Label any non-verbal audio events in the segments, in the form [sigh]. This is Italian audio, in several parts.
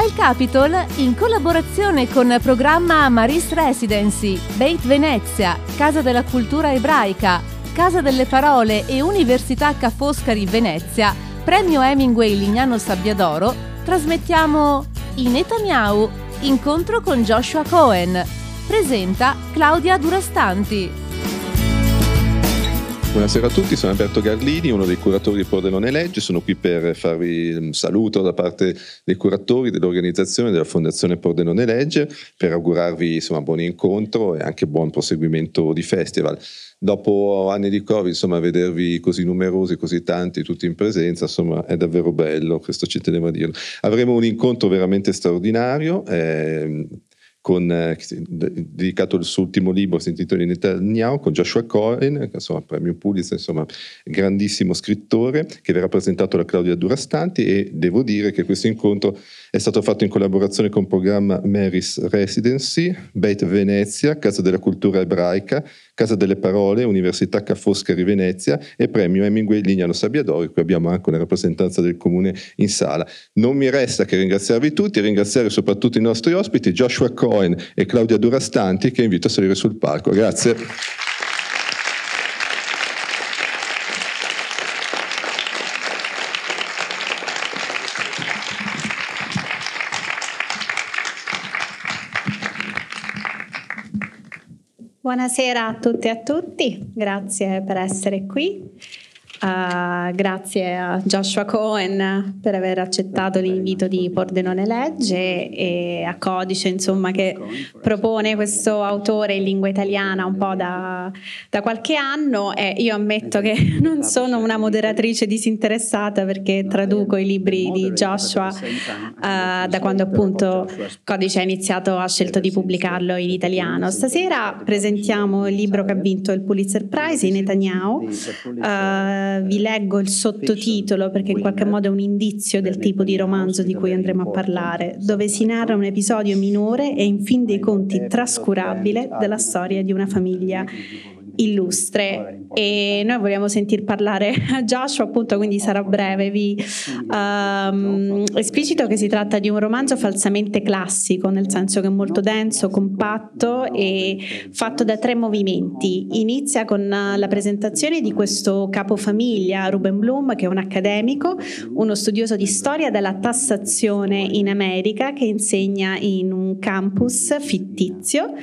Dal Capitol, in collaborazione con programma Maris Residency, Beit Venezia, Casa della Cultura Ebraica, Casa delle Parole e Università Ca' Foscari Venezia, Premio Hemingway Lignano Sabbiadoro, trasmettiamo I Netanyahu, incontro con Joshua Cohen. Presenta Claudia Durastanti. Buonasera a tutti, sono Alberto Garlini, uno dei curatori di Pordenone Legge, sono qui per farvi un saluto da parte dei curatori dell'organizzazione della Fondazione Pordenone Legge per augurarvi insomma buon incontro e anche buon proseguimento di festival. Dopo anni di Covid, insomma, vedervi così numerosi, così tanti, tutti in presenza, insomma, è davvero bello, questo ci tenevo a dirlo. Avremo un incontro veramente straordinario. Eh, con, eh, dedicato al suo ultimo libro, si intitola Netanyahu, con Joshua Cohen, insomma, premio Pulitzer, insomma, grandissimo scrittore, che verrà presentato da Claudia Durastanti e devo dire che questo incontro è stato fatto in collaborazione con il programma Mary's Residency, Beit Venezia, Casa della Cultura Ebraica, Casa delle Parole, Università Ca' Foscari Venezia e Premio Hemingway Lignano Sabbiadori, qui abbiamo anche una rappresentanza del comune in sala. Non mi resta che ringraziarvi tutti e ringraziare soprattutto i nostri ospiti, Joshua Cohen e Claudia Durastanti, che invito a salire sul palco. Grazie. Buonasera a tutte e a tutti, grazie per essere qui. Uh, grazie a Joshua Cohen per aver accettato l'invito di Pordenone Legge e a Codice insomma, che propone questo autore in lingua italiana un po' da, da qualche anno e io ammetto che non sono una moderatrice disinteressata perché traduco i libri di Joshua uh, da quando appunto Codice ha iniziato, ha scelto di pubblicarlo in italiano. Stasera presentiamo il libro che ha vinto il Pulitzer Prize in Netanyahu. Uh, vi leggo il sottotitolo perché in qualche modo è un indizio del tipo di romanzo di cui andremo a parlare, dove si narra un episodio minore e in fin dei conti trascurabile della storia di una famiglia illustre e noi vogliamo sentir parlare a Joshua appunto quindi sarà breve vi um, esplicito che si tratta di un romanzo falsamente classico nel senso che è molto denso, compatto e fatto da tre movimenti inizia con la presentazione di questo capofamiglia Ruben Bloom che è un accademico uno studioso di storia della tassazione in America che insegna in un campus fittizio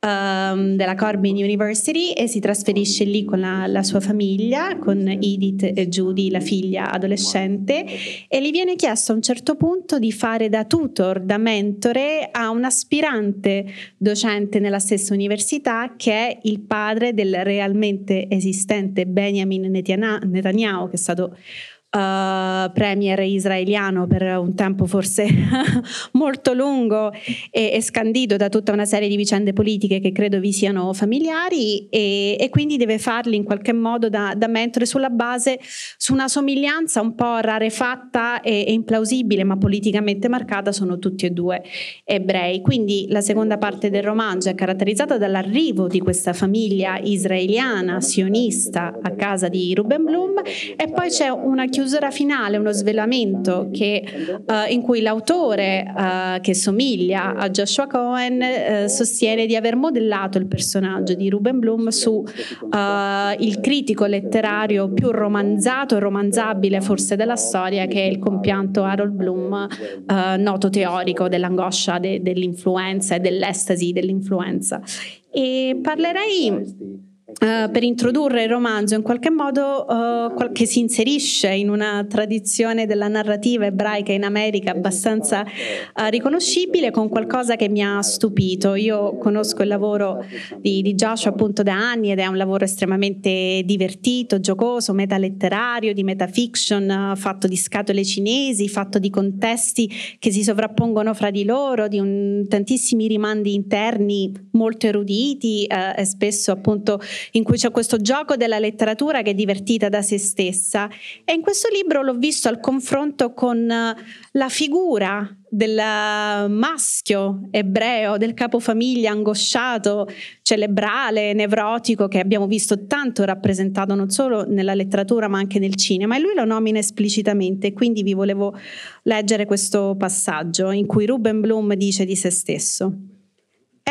um, della Corbin University e si trasferisce lì con la, la, sua famiglia, con Edith e Judy, la figlia adolescente, e gli viene chiesto a un certo punto di fare da tutor, da mentore a un aspirante docente nella stessa università che è il padre del realmente esistente Benjamin Netanyahu, che è stato uh, premier israeliano per un tempo forse [laughs] molto lungo e, e, scandito da tutta una serie di vicende politiche che credo vi siano familiari e, e quindi deve farli in qualche modo da, da, mentore sulla base, su una somiglianza un po' rarefatta e, e implausibile ma politicamente marcata, sono tutti e due ebrei. Quindi la seconda parte del romanzo è caratterizzata dall'arrivo di questa famiglia israeliana sionista a casa di Ruben Bloom e poi c'è una chiusura chiusura finale, uno svelamento che, uh, in cui l'autore, uh, che somiglia a Joshua Cohen, uh, sostiene di aver modellato il personaggio di Ruben Bloom su il critico letterario più romanzato e romanzabile forse della storia, che è il compianto Harold Bloom, noto teorico dell'angoscia de- dell'influenza e dell'estasi dell'influenza. E parlerei Uh, per introdurre il romanzo in qualche modo uh, che si inserisce in una tradizione della narrativa ebraica in America abbastanza uh, riconoscibile con qualcosa che mi ha stupito. Io conosco il lavoro di, di, Joshua appunto da anni ed è un lavoro estremamente divertito, giocoso, metaletterario, di metafiction, fatto di scatole cinesi, fatto di contesti che si sovrappongono fra di loro, di un, tantissimi rimandi interni molto eruditi e spesso appunto in cui c'è questo gioco della letteratura che è divertita da se stessa e in questo libro l'ho visto al confronto con la figura del maschio ebreo, del capofamiglia angosciato, cerebrale, nevrotico che abbiamo visto tanto rappresentato non solo nella letteratura ma anche nel cinema e lui lo nomina esplicitamente, quindi vi volevo leggere questo passaggio in cui Ruben Bloom dice di se stesso.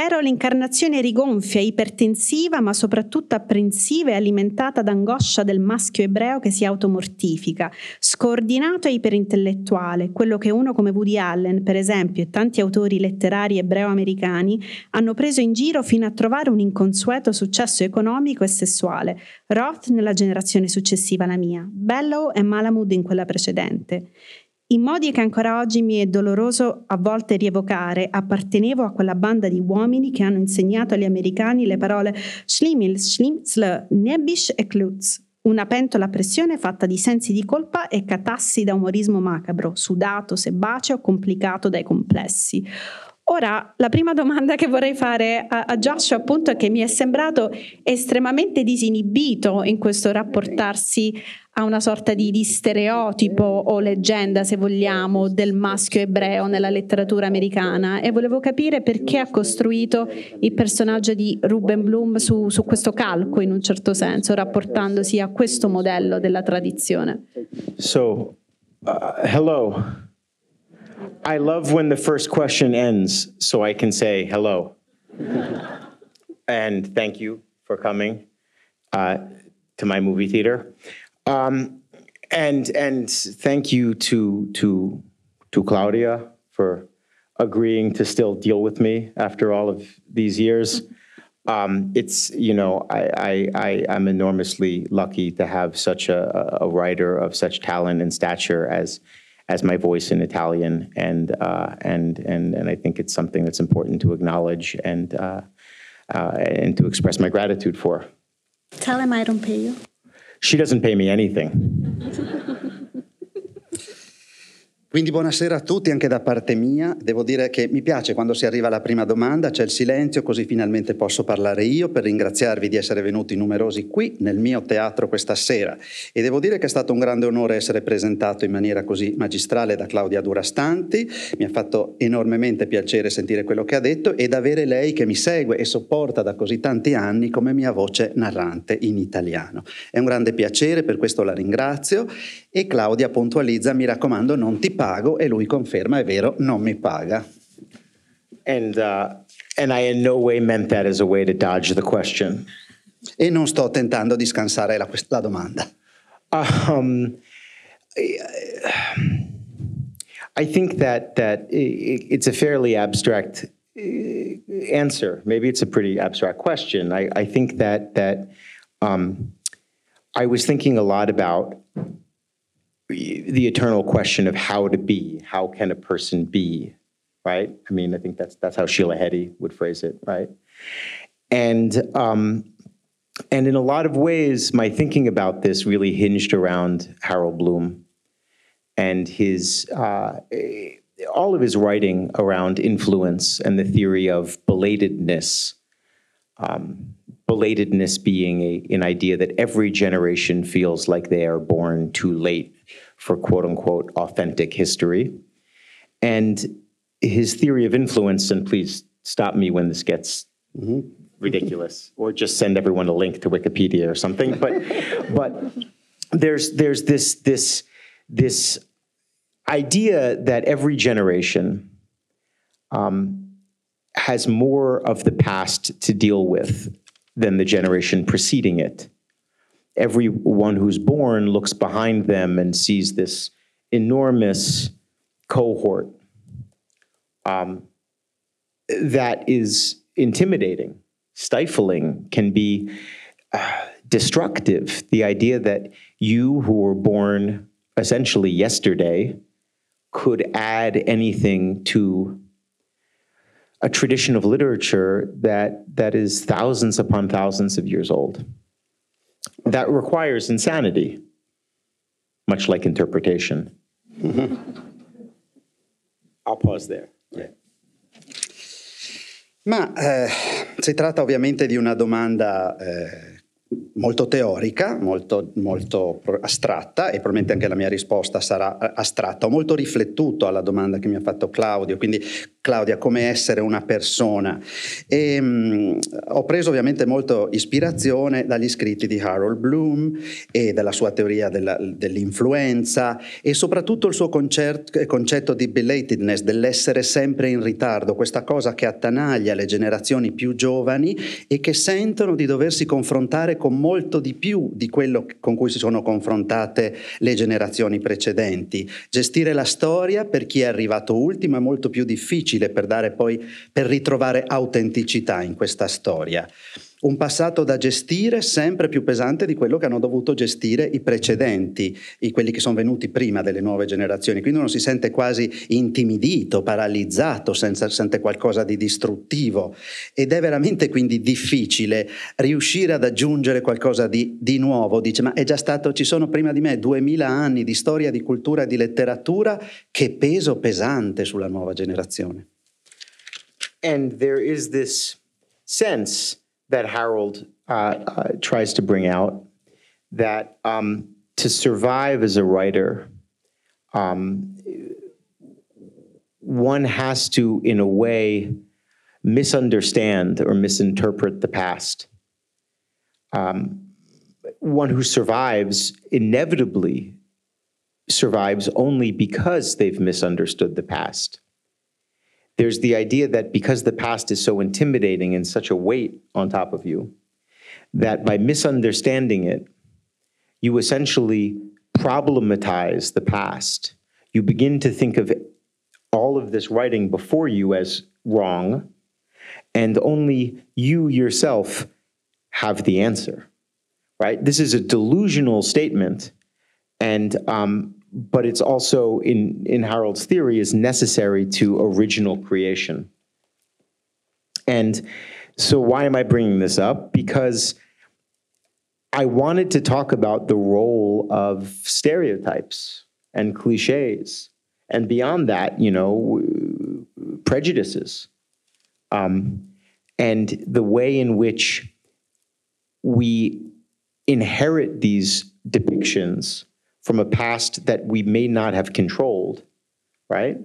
Ero l'incarnazione rigonfia, ipertensiva, ma soprattutto apprensiva e alimentata d'angoscia del maschio ebreo che si automortifica, scordinato e iperintellettuale, quello che uno come Woody Allen, per esempio, e tanti autori letterari ebreo-americani hanno preso in giro fino a trovare un inconsueto successo economico e sessuale. Roth nella generazione successiva alla mia, Bellow e Malamud in quella precedente. In modi che ancora oggi mi è doloroso a volte rievocare, appartenevo a quella banda di uomini che hanno insegnato agli americani le parole Schlimmel, Schlimmsl, Nebisch e Klutz, una pentola a pressione fatta di sensi di colpa e catassi da umorismo macabro, sudato, sebaceo, complicato dai complessi. Ora, la prima domanda che vorrei fare a, a Joshua appunto è che mi è sembrato estremamente disinibito in questo rapportarsi a una sorta di, di, stereotipo o leggenda, se vogliamo, del maschio ebreo nella letteratura americana e volevo capire perché ha costruito il personaggio di Ruben Bloom su, su questo calco in un certo senso, rapportandosi a questo modello della tradizione. So, uh, hello. I love when the first question ends so I can say hello. and thank you for coming uh, to my movie theater. Um, and and thank you to to to Claudia for agreeing to still deal with me after all of these years. Um, it's you know I, I I am enormously lucky to have such a, a writer of such talent and stature as as my voice in Italian, and uh, and and and I think it's something that's important to acknowledge and uh, uh, and to express my gratitude for. Tell him I don't pay you. She doesn't pay me anything. Quindi buonasera a tutti anche da parte mia. Devo dire che mi piace quando si arriva alla prima domanda, c'è il silenzio, così finalmente posso parlare io per ringraziarvi di essere venuti numerosi qui nel mio teatro questa sera. E devo dire che è stato un grande onore essere presentato in maniera così magistrale da Claudia Durastanti. Mi ha fatto enormemente piacere sentire quello che ha detto ed avere lei che mi segue e sopporta da così tanti anni come mia voce narrante in italiano. È un grande piacere, per questo la ringrazio e Claudia puntualizza, mi raccomando, non ti pago e lui conferma, è vero, non mi paga. And, uh, and I in no way meant that as a way to dodge the question. E non sto tentando di scansare la, la domanda. Um, I think that, that it's a fairly abstract uh, answer. Maybe it's a pretty abstract question. I, I think that, that um, I was thinking a lot about the eternal question of how to be. How can a person be? Right? I mean, I think that's that's how Sheila Heti would phrase it, right? And um, and in a lot of ways, my thinking about this really hinged around Harold Bloom and his uh, all of his writing around influence and the theory of belatedness. Um, belatedness being a, an idea that every generation feels like they are born too late for quote unquote authentic history. And his theory of influence, and please stop me when this gets mm-hmm. ridiculous, or just send everyone a link to Wikipedia or something. But [laughs] but there's there's this this this idea that every generation um, has more of the past to deal with than the generation preceding it everyone who's born looks behind them and sees this enormous cohort um, that is intimidating, stifling, can be uh, destructive. The idea that you who were born essentially yesterday could add anything to a tradition of literature that, that is thousands upon thousands of years old that requires insanity, much like interpretation. I'll pause there. Yeah. Ma eh, si tratta ovviamente di una domanda eh, molto teorica, molto, molto, astratta e probabilmente anche la mia risposta sarà eh, astratta. Ho molto riflettuto alla domanda che mi ha fatto Claudio, quindi Claudia, come essere una persona. E, mh, ho preso ovviamente molto ispirazione dagli scritti di Harold Bloom e dalla sua teoria della, dell'influenza e soprattutto il suo concert, concetto di belatedness, dell'essere sempre in ritardo, questa cosa che attanaglia le generazioni più giovani e che sentono di doversi confrontare con molto di più di quello con cui si sono confrontate le generazioni precedenti. Gestire la storia per chi è arrivato ultimo è molto più difficile difficile per dare poi, per ritrovare autenticità in questa storia. Un passato da gestire sempre più pesante di quello che hanno dovuto gestire i precedenti, i quelli che sono venuti prima delle nuove generazioni. Quindi uno si sente quasi intimidito, paralizzato, senza, sente qualcosa di distruttivo ed è veramente quindi difficile riuscire ad aggiungere qualcosa di, di nuovo. Dice, ma è già stato, ci sono prima di me duemila anni di storia, di cultura e di letteratura, che peso pesante sulla nuova generazione. And there is this sense that Harold uh, uh, tries to bring out that um, to survive as a writer, um, one has to, in a way, misunderstand or misinterpret the past. Um, one who survives inevitably survives only because they've misunderstood the past there's the idea that because the past is so intimidating and such a weight on top of you, that by misunderstanding it, you essentially problematize the past. You begin to think of all of this writing before you as wrong, and only you yourself have the answer, right? This is a delusional statement, and um, but it's also in in Harold's theory is necessary to original creation. And so why am I bringing this up? Because I wanted to talk about the role of stereotypes and cliches, and beyond that, you know, prejudices, um, and the way in which we inherit these depictions from a past that we may not have controlled, right?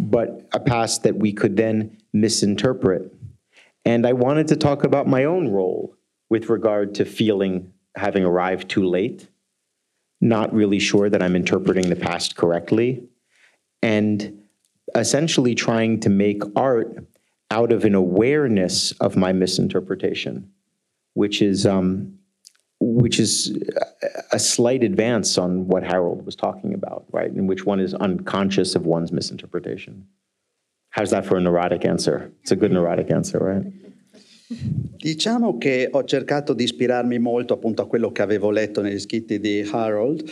But a past that we could then misinterpret. And I wanted to talk about my own role with regard to feeling having arrived too late, not really sure that I'm interpreting the past correctly, and essentially trying to make art out of an awareness of my misinterpretation, which is um, which is a slight advance on what Harold was talking about, right? In which one is unconscious of one's misinterpretation. How's that for a neurotic answer? It's a good neurotic answer, right? Diciamo che ho cercato di ispirarmi molto appunto a quello che avevo letto negli scritti di Harold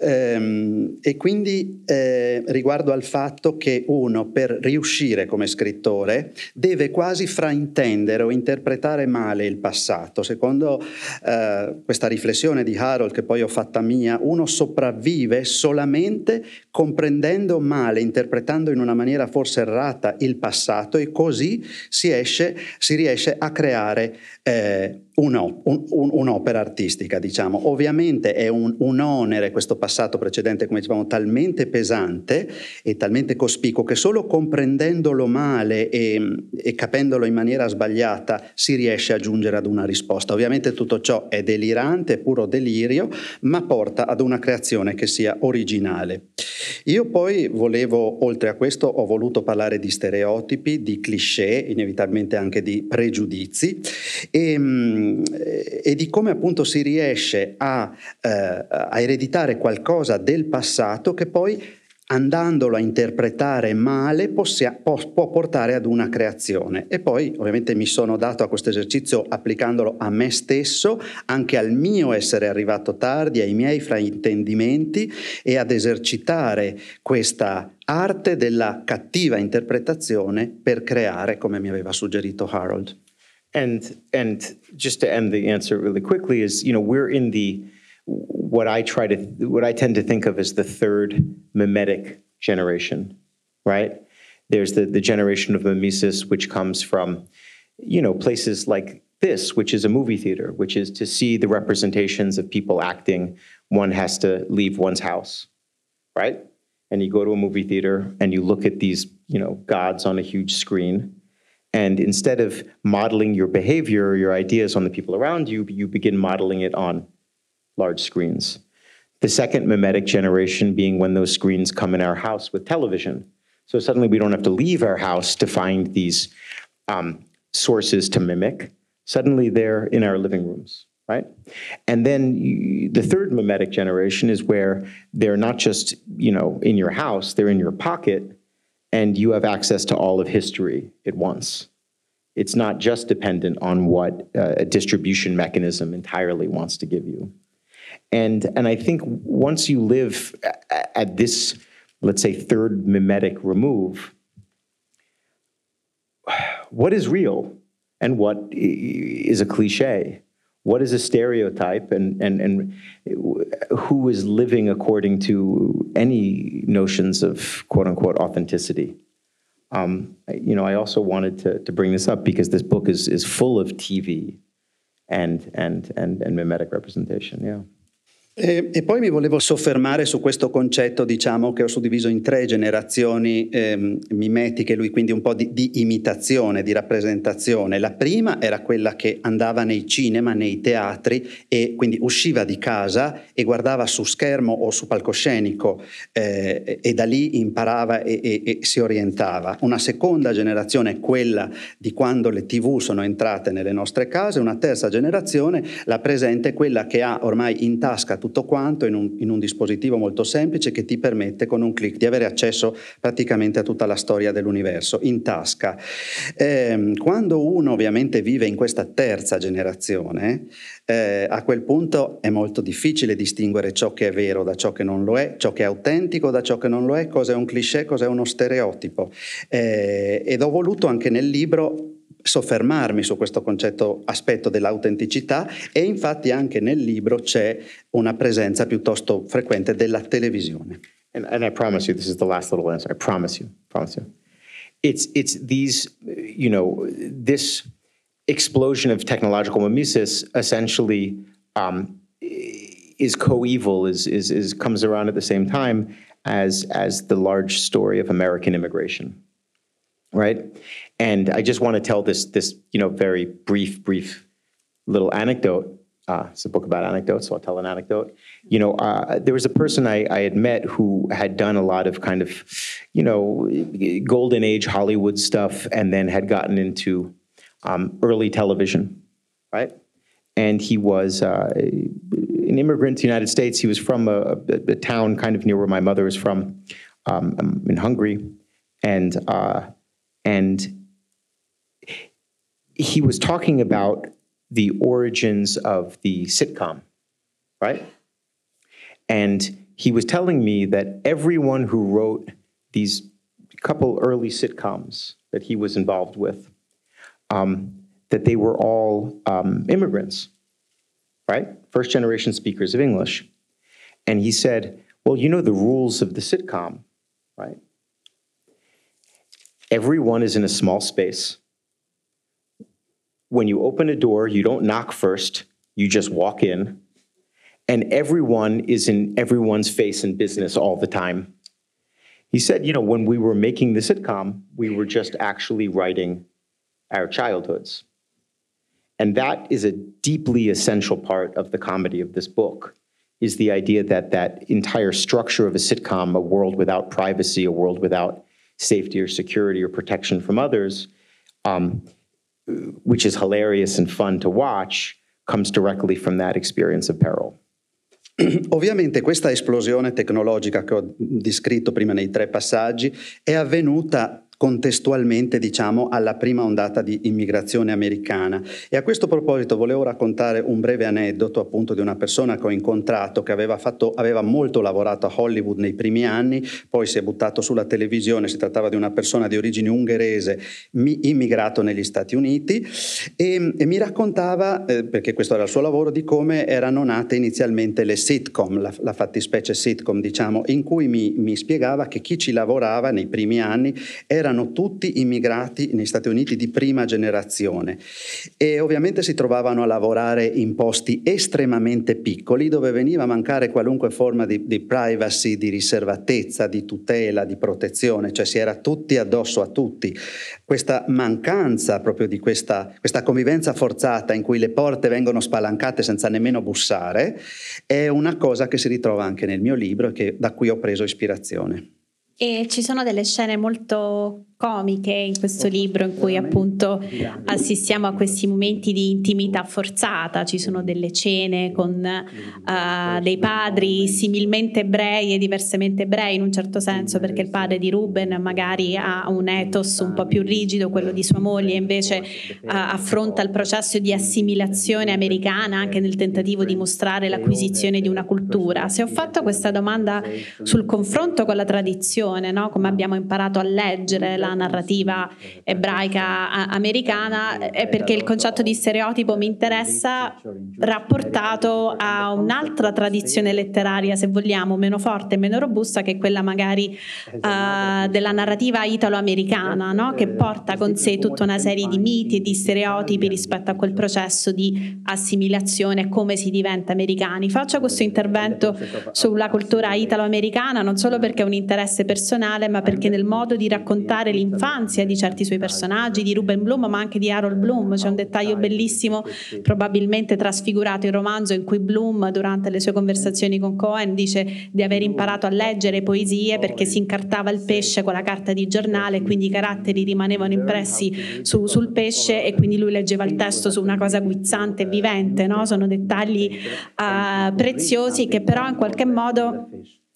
ehm, e quindi eh, riguardo al fatto che uno per riuscire come scrittore deve quasi fraintendere o interpretare male il passato. Secondo eh, questa riflessione di Harold che poi ho fatta mia, uno sopravvive solamente comprendendo male, interpretando in una maniera forse errata il passato e così si, esce, si riesce a creare creare eh, un'opera artistica, diciamo. Ovviamente è un, un, onere questo passato precedente, come dicevamo, talmente pesante e talmente cospicuo che solo comprendendolo male e, e capendolo in maniera sbagliata si riesce a giungere ad una risposta. Ovviamente tutto ciò è delirante, è puro delirio, ma porta ad una creazione che sia originale. Io poi volevo, oltre a questo, ho voluto parlare di stereotipi, di cliché, inevitabilmente anche di pregiudizi e, mm, e di come appunto si riesce a, eh, a ereditare qualcosa del passato che poi andandolo a interpretare male possia, può, può, portare ad una creazione. E poi ovviamente mi sono dato a questo esercizio applicandolo a me stesso, anche al mio essere arrivato tardi, ai miei fraintendimenti e ad esercitare questa arte della cattiva interpretazione per creare, come mi aveva suggerito Harold. And, and just to end the answer really quickly is, you know, we're in the what I try to what I tend to think of as the third mimetic generation, right? There's the, the generation of mimesis, which comes from you know, places like this, which is a movie theater, which is to see the representations of people acting, one has to leave one's house, right? And you go to a movie theater and you look at these, you know, gods on a huge screen. And instead of modeling your behavior or your ideas on the people around you, you begin modeling it on large screens. The second mimetic generation being when those screens come in our house with television. So suddenly we don't have to leave our house to find these um, sources to mimic. Suddenly they're in our living rooms, right? And then you, the third mimetic generation is where they're not just, you know, in your house, they're in your pocket and you have access to all of history at once. It's not just dependent on what uh, a distribution mechanism entirely wants to give you. And, and I think once you live at this, let's say, third mimetic remove, [sighs] what is real and what is a cliche? What is a stereotype and, and, and who is living according to any notions of quote unquote authenticity? Um, you know, I also wanted to, to bring this up because this book is, is full of TV and, and, and, and mimetic representation, yeah. E, e, poi mi volevo soffermare su questo concetto, diciamo, che ho suddiviso in tre generazioni ehm, mimetiche, lui quindi un po' di, di, imitazione, di rappresentazione. La prima era quella che andava nei cinema, nei teatri e quindi usciva di casa e guardava su schermo o su palcoscenico eh, e da lì imparava e, e, e si orientava. Una seconda generazione è quella di quando le tv sono entrate nelle nostre case, una terza generazione, la presente, quella che ha ormai in tasca tutto quanto in un, in un, dispositivo molto semplice che ti permette con un clic di avere accesso praticamente a tutta la storia dell'universo in tasca. Eh, quando uno ovviamente vive in questa terza generazione, eh, a quel punto è molto difficile distinguere ciò che è vero da ciò che non lo è, ciò che è autentico da ciò che non lo è, cosa è un cliché, cosa è uno stereotipo. Eh, ed ho voluto anche nel libro soffermarmi su questo concetto aspetto dell'autenticità e infatti anche nel libro c'è una presenza piuttosto frequente della televisione. And, and I promise you, this is the last little answer. I promise you, promise you. It's it's these, you know, this explosion of technological mimesis essentially um, is coeval, is, is is comes around at the same time as as the large story of American immigration, right? And I just want to tell this, this you know, very brief, brief little anecdote. Uh, it's a book about anecdotes, so I'll tell an anecdote. You know, uh, there was a person I, I had met who had done a lot of kind of, you know, golden age Hollywood stuff, and then had gotten into um, early television, right? And he was uh, an immigrant to the United States. He was from a, a, a, town kind of near where my mother is from, um, in Hungary, and uh, and he was talking about the origins of the sitcom, right? And he was telling me that everyone who wrote these couple early sitcoms that he was involved with, um, that they were all um, immigrants, right? First generation speakers of English. And he said, well, you know the rules of the sitcom, right? Everyone is in a small space when you open a door, you don't knock first, you just walk in, and everyone is in everyone's face in business all the time. He said, you know, when we were making the sitcom, we were just actually writing our childhoods. And that is a deeply essential part of the comedy of this book is the idea that that entire structure of a sitcom, a world without privacy, a world without safety or security or protection from others, um, which is hilarious and fun to watch, comes directly from that experience of peril. [clears throat] Ovviamente questa esplosione tecnologica che ho descritto prima nei tre passaggi è avvenuta contestualmente diciamo alla prima ondata di immigrazione americana. E a questo proposito volevo raccontare un breve aneddoto appunto di una persona che ho incontrato che aveva, fatto, aveva molto lavorato a Hollywood nei primi anni poi si è buttato sulla televisione si trattava di una persona di origine ungherese immigrato negli Stati Uniti e, e mi raccontava eh, perché questo era il suo lavoro di come erano nate inizialmente le sitcom la, la fattispecie sitcom diciamo in cui mi, mi spiegava che chi ci lavorava nei primi anni erano erano tutti immigrati negli Stati Uniti di prima generazione e ovviamente si trovavano a lavorare in posti estremamente piccoli dove veniva a mancare qualunque forma di, di privacy, di riservatezza, di tutela, di protezione, cioè si era tutti addosso a tutti. Questa mancanza proprio di questa, questa convivenza forzata in cui le porte vengono spalancate senza nemmeno bussare è una cosa che si ritrova anche nel mio libro e da cui ho preso ispirazione. E ci sono delle scene molto comiche in questo libro in cui appunto assistiamo a questi momenti di intimità forzata, ci sono delle cene con uh, dei padri similmente ebrei e diversamente ebrei in un certo senso perché il padre di Ruben magari ha un ethos un po' più rigido, quello di sua moglie invece uh, affronta il processo di assimilazione americana anche nel tentativo di mostrare l'acquisizione di una cultura. Se ho fatto questa domanda sul confronto con la tradizione, no? come abbiamo imparato a leggere la narrativa ebraica americana è perché il concetto di stereotipo mi interessa rapportato a un'altra tradizione letteraria, se vogliamo, meno forte e meno robusta, che è quella magari uh, della narrativa italo-americana, no? che porta con sé tutta una serie di miti e di stereotipi rispetto a quel processo di assimilazione e come si diventa americani. Faccio questo intervento sulla cultura italo-americana non solo perché è un interesse personale, ma perché nel modo di raccontare l'infanzia di certi suoi personaggi, di Ruben Bloom, ma anche di Harold Bloom. C'è un dettaglio bellissimo, probabilmente trasfigurato in romanzo, in cui Bloom, durante le sue conversazioni con Cohen, dice di aver imparato a leggere poesie perché si incartava il pesce con la carta di giornale, quindi i caratteri rimanevano impressi su, sul pesce e quindi lui leggeva il testo su una cosa guizzante e vivente. No? Sono dettagli uh, preziosi che però in qualche modo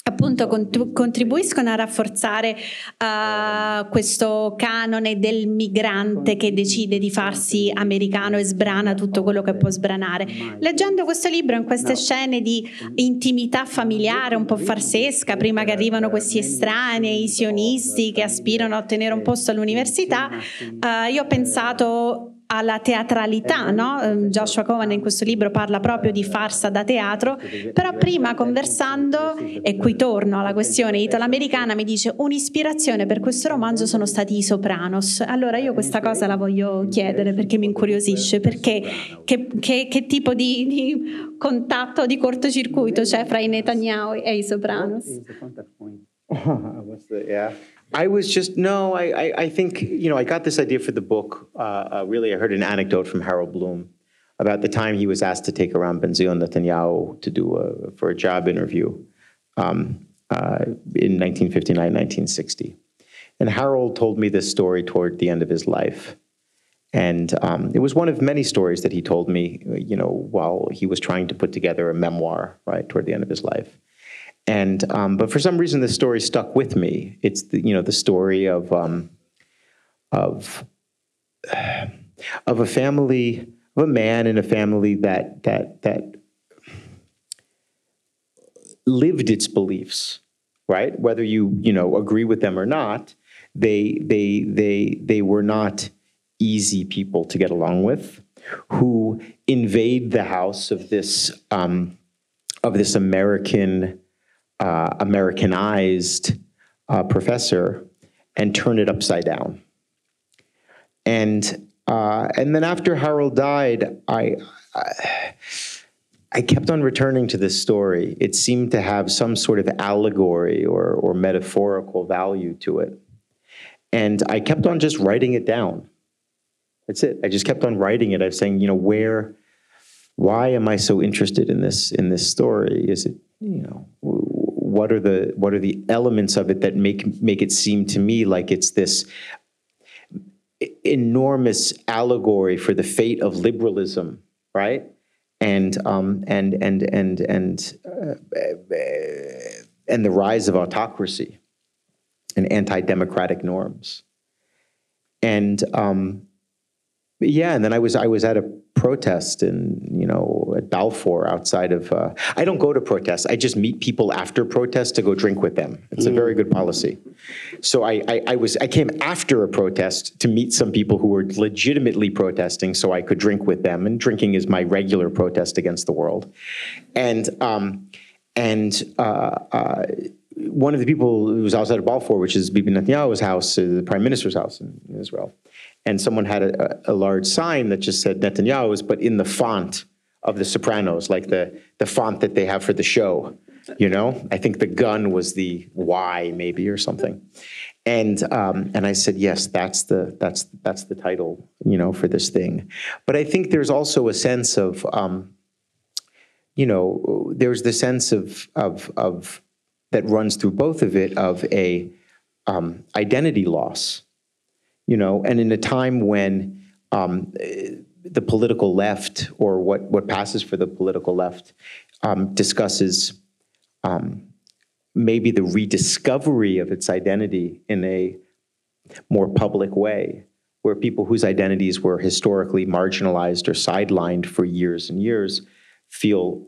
appunto contribuiscono a rafforzare uh, questo canone del migrante che decide di farsi americano e sbrana tutto quello che può sbranare. Leggendo questo libro in queste scene di intimità familiare un po' farsesca, prima che arrivano questi estranei, sionisti che aspirano a ottenere un posto all'università, uh, io ho pensato alla teatralità, no? Ehm, Joshua Cohen in questo libro parla proprio di farsa da teatro, però prima conversando, e qui torno alla questione italo-americana, mi dice un'ispirazione per questo romanzo sono stati i Sopranos. Allora io questa cosa la voglio chiedere perché mi incuriosisce, perché che, che, che tipo di, di, contatto, di cortocircuito c'è fra i Netanyahu e i Sopranos? [laughs] I was just no. I, I, I think you know I got this idea for the book. Uh, uh, really, I heard an anecdote from Harold Bloom about the time he was asked to take around Benzion Netanyahu to do a, for a job interview um, uh, in 1959, 1960. And Harold told me this story toward the end of his life. And um, it was one of many stories that he told me, you know, while he was trying to put together a memoir, right, toward the end of his life. And um, but for some reason, this story stuck with me. It's the, you know the story of um, of of a family of a man in a family that that that lived its beliefs, right? Whether you you know agree with them or not, they they they they were not easy people to get along with, who invade the house of this um, of this American uh, Americanized uh, professor and turn it upside down. And uh, and then after Harold died, I, I, I kept on returning to this story. It seemed to have some sort of allegory or or metaphorical value to it, and I kept on just writing it down. That's it. I just kept on writing it. I was saying, you know, where, why am I so interested in this in this story? Is it, you know, what are the what are the elements of it that make make it seem to me like it's this enormous allegory for the fate of liberalism, right? And um, and and and and uh, and the rise of autocracy and anti-democratic norms. And um, yeah, and then I was I was at a protest in you know at Balfour outside of. Uh, I don't go to protests. I just meet people after protests to go drink with them. It's mm. a very good policy. So I, I, I was I came after a protest to meet some people who were legitimately protesting, so I could drink with them. And drinking is my regular protest against the world, and um, and uh, uh, one of the people who was outside of Balfour, which is Bibi Netanyahu's house, uh, the prime minister's house in Israel, and someone had a, a, large sign that just said Netanyahu's, but in the font of the Sopranos, like the the font that they have for the show. You know, I think the gun was the Y maybe or something. And um, and I said, yes, that's the that's that's the title, you know, for this thing. But I think there's also a sense of, um, you know, there's the sense of of of that runs through both of it of a um, identity loss, you know, and in a time when um, the political left or what what passes for the political left um, discusses um, maybe the rediscovery of its identity in a more public way, where people whose identities were historically marginalized or sidelined for years and years feel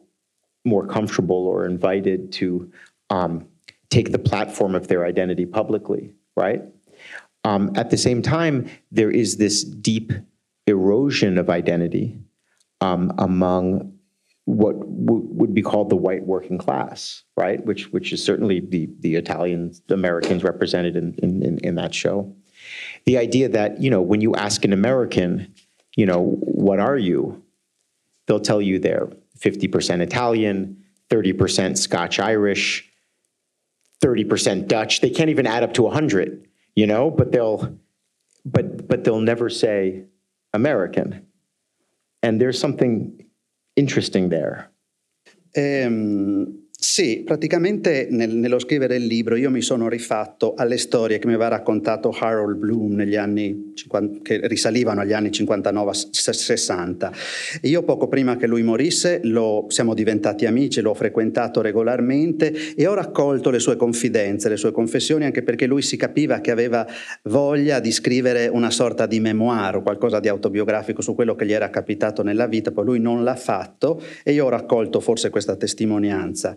more comfortable or invited to um, take the platform of their identity publicly, right? Um, at the same time, there is this deep erosion of identity um, among what w- would be called the white working class, right? Which which is certainly the the Italians, the Americans represented in, in, in that show. The idea that you know when you ask an American, you know, what are you? They'll tell you they're 50% Italian, 30% Scotch Irish, 30% Dutch. They can't even add up to 100, you know, but they'll but but they'll never say American. And there's something interesting there. Um, Sì, praticamente nel, nello scrivere il libro io mi sono rifatto alle storie che mi aveva raccontato Harold Bloom negli anni 50, che risalivano agli anni 59-60. Io poco prima che lui morisse lo, siamo diventati amici, l'ho frequentato regolarmente e ho raccolto le sue confidenze, le sue confessioni, anche perché lui si capiva che aveva voglia di scrivere una sorta di memoir o qualcosa di autobiografico su quello che gli era capitato nella vita, poi lui non l'ha fatto e io ho raccolto forse questa testimonianza.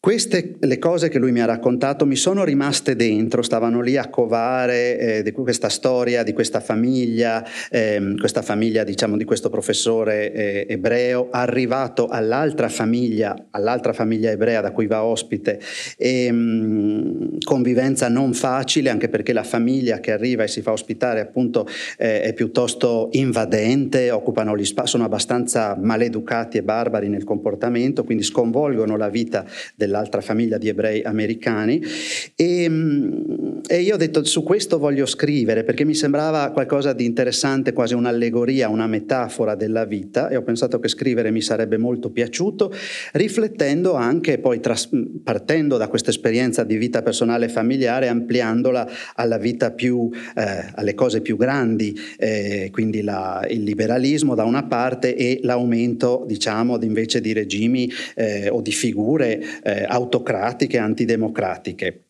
Queste le cose che lui mi ha raccontato mi sono rimaste dentro, stavano lì a covare eh, di questa storia, di questa famiglia, eh, questa famiglia diciamo di questo professore eh, ebreo, arrivato all'altra famiglia, all'altra famiglia ebrea da cui va ospite, e, mh, convivenza non facile anche perché la famiglia che arriva e si fa ospitare appunto eh, è piuttosto invadente, occupano gli spazi, sono abbastanza maleducati e barbari nel comportamento, quindi sconvolgono la vita del dell'altra famiglia di ebrei americani. E, mm, e, io ho detto su questo voglio scrivere perché mi sembrava qualcosa di interessante, quasi un'allegoria, una metafora della vita e ho pensato che scrivere mi sarebbe molto piaciuto, riflettendo anche poi tras- partendo da questa esperienza di vita personale e familiare, ampliandola alla vita più, eh, alle cose più grandi, eh, quindi la, il liberalismo da una parte e l'aumento diciamo invece di regimi eh, o di figure eh, autocratiche, antidemocratiche.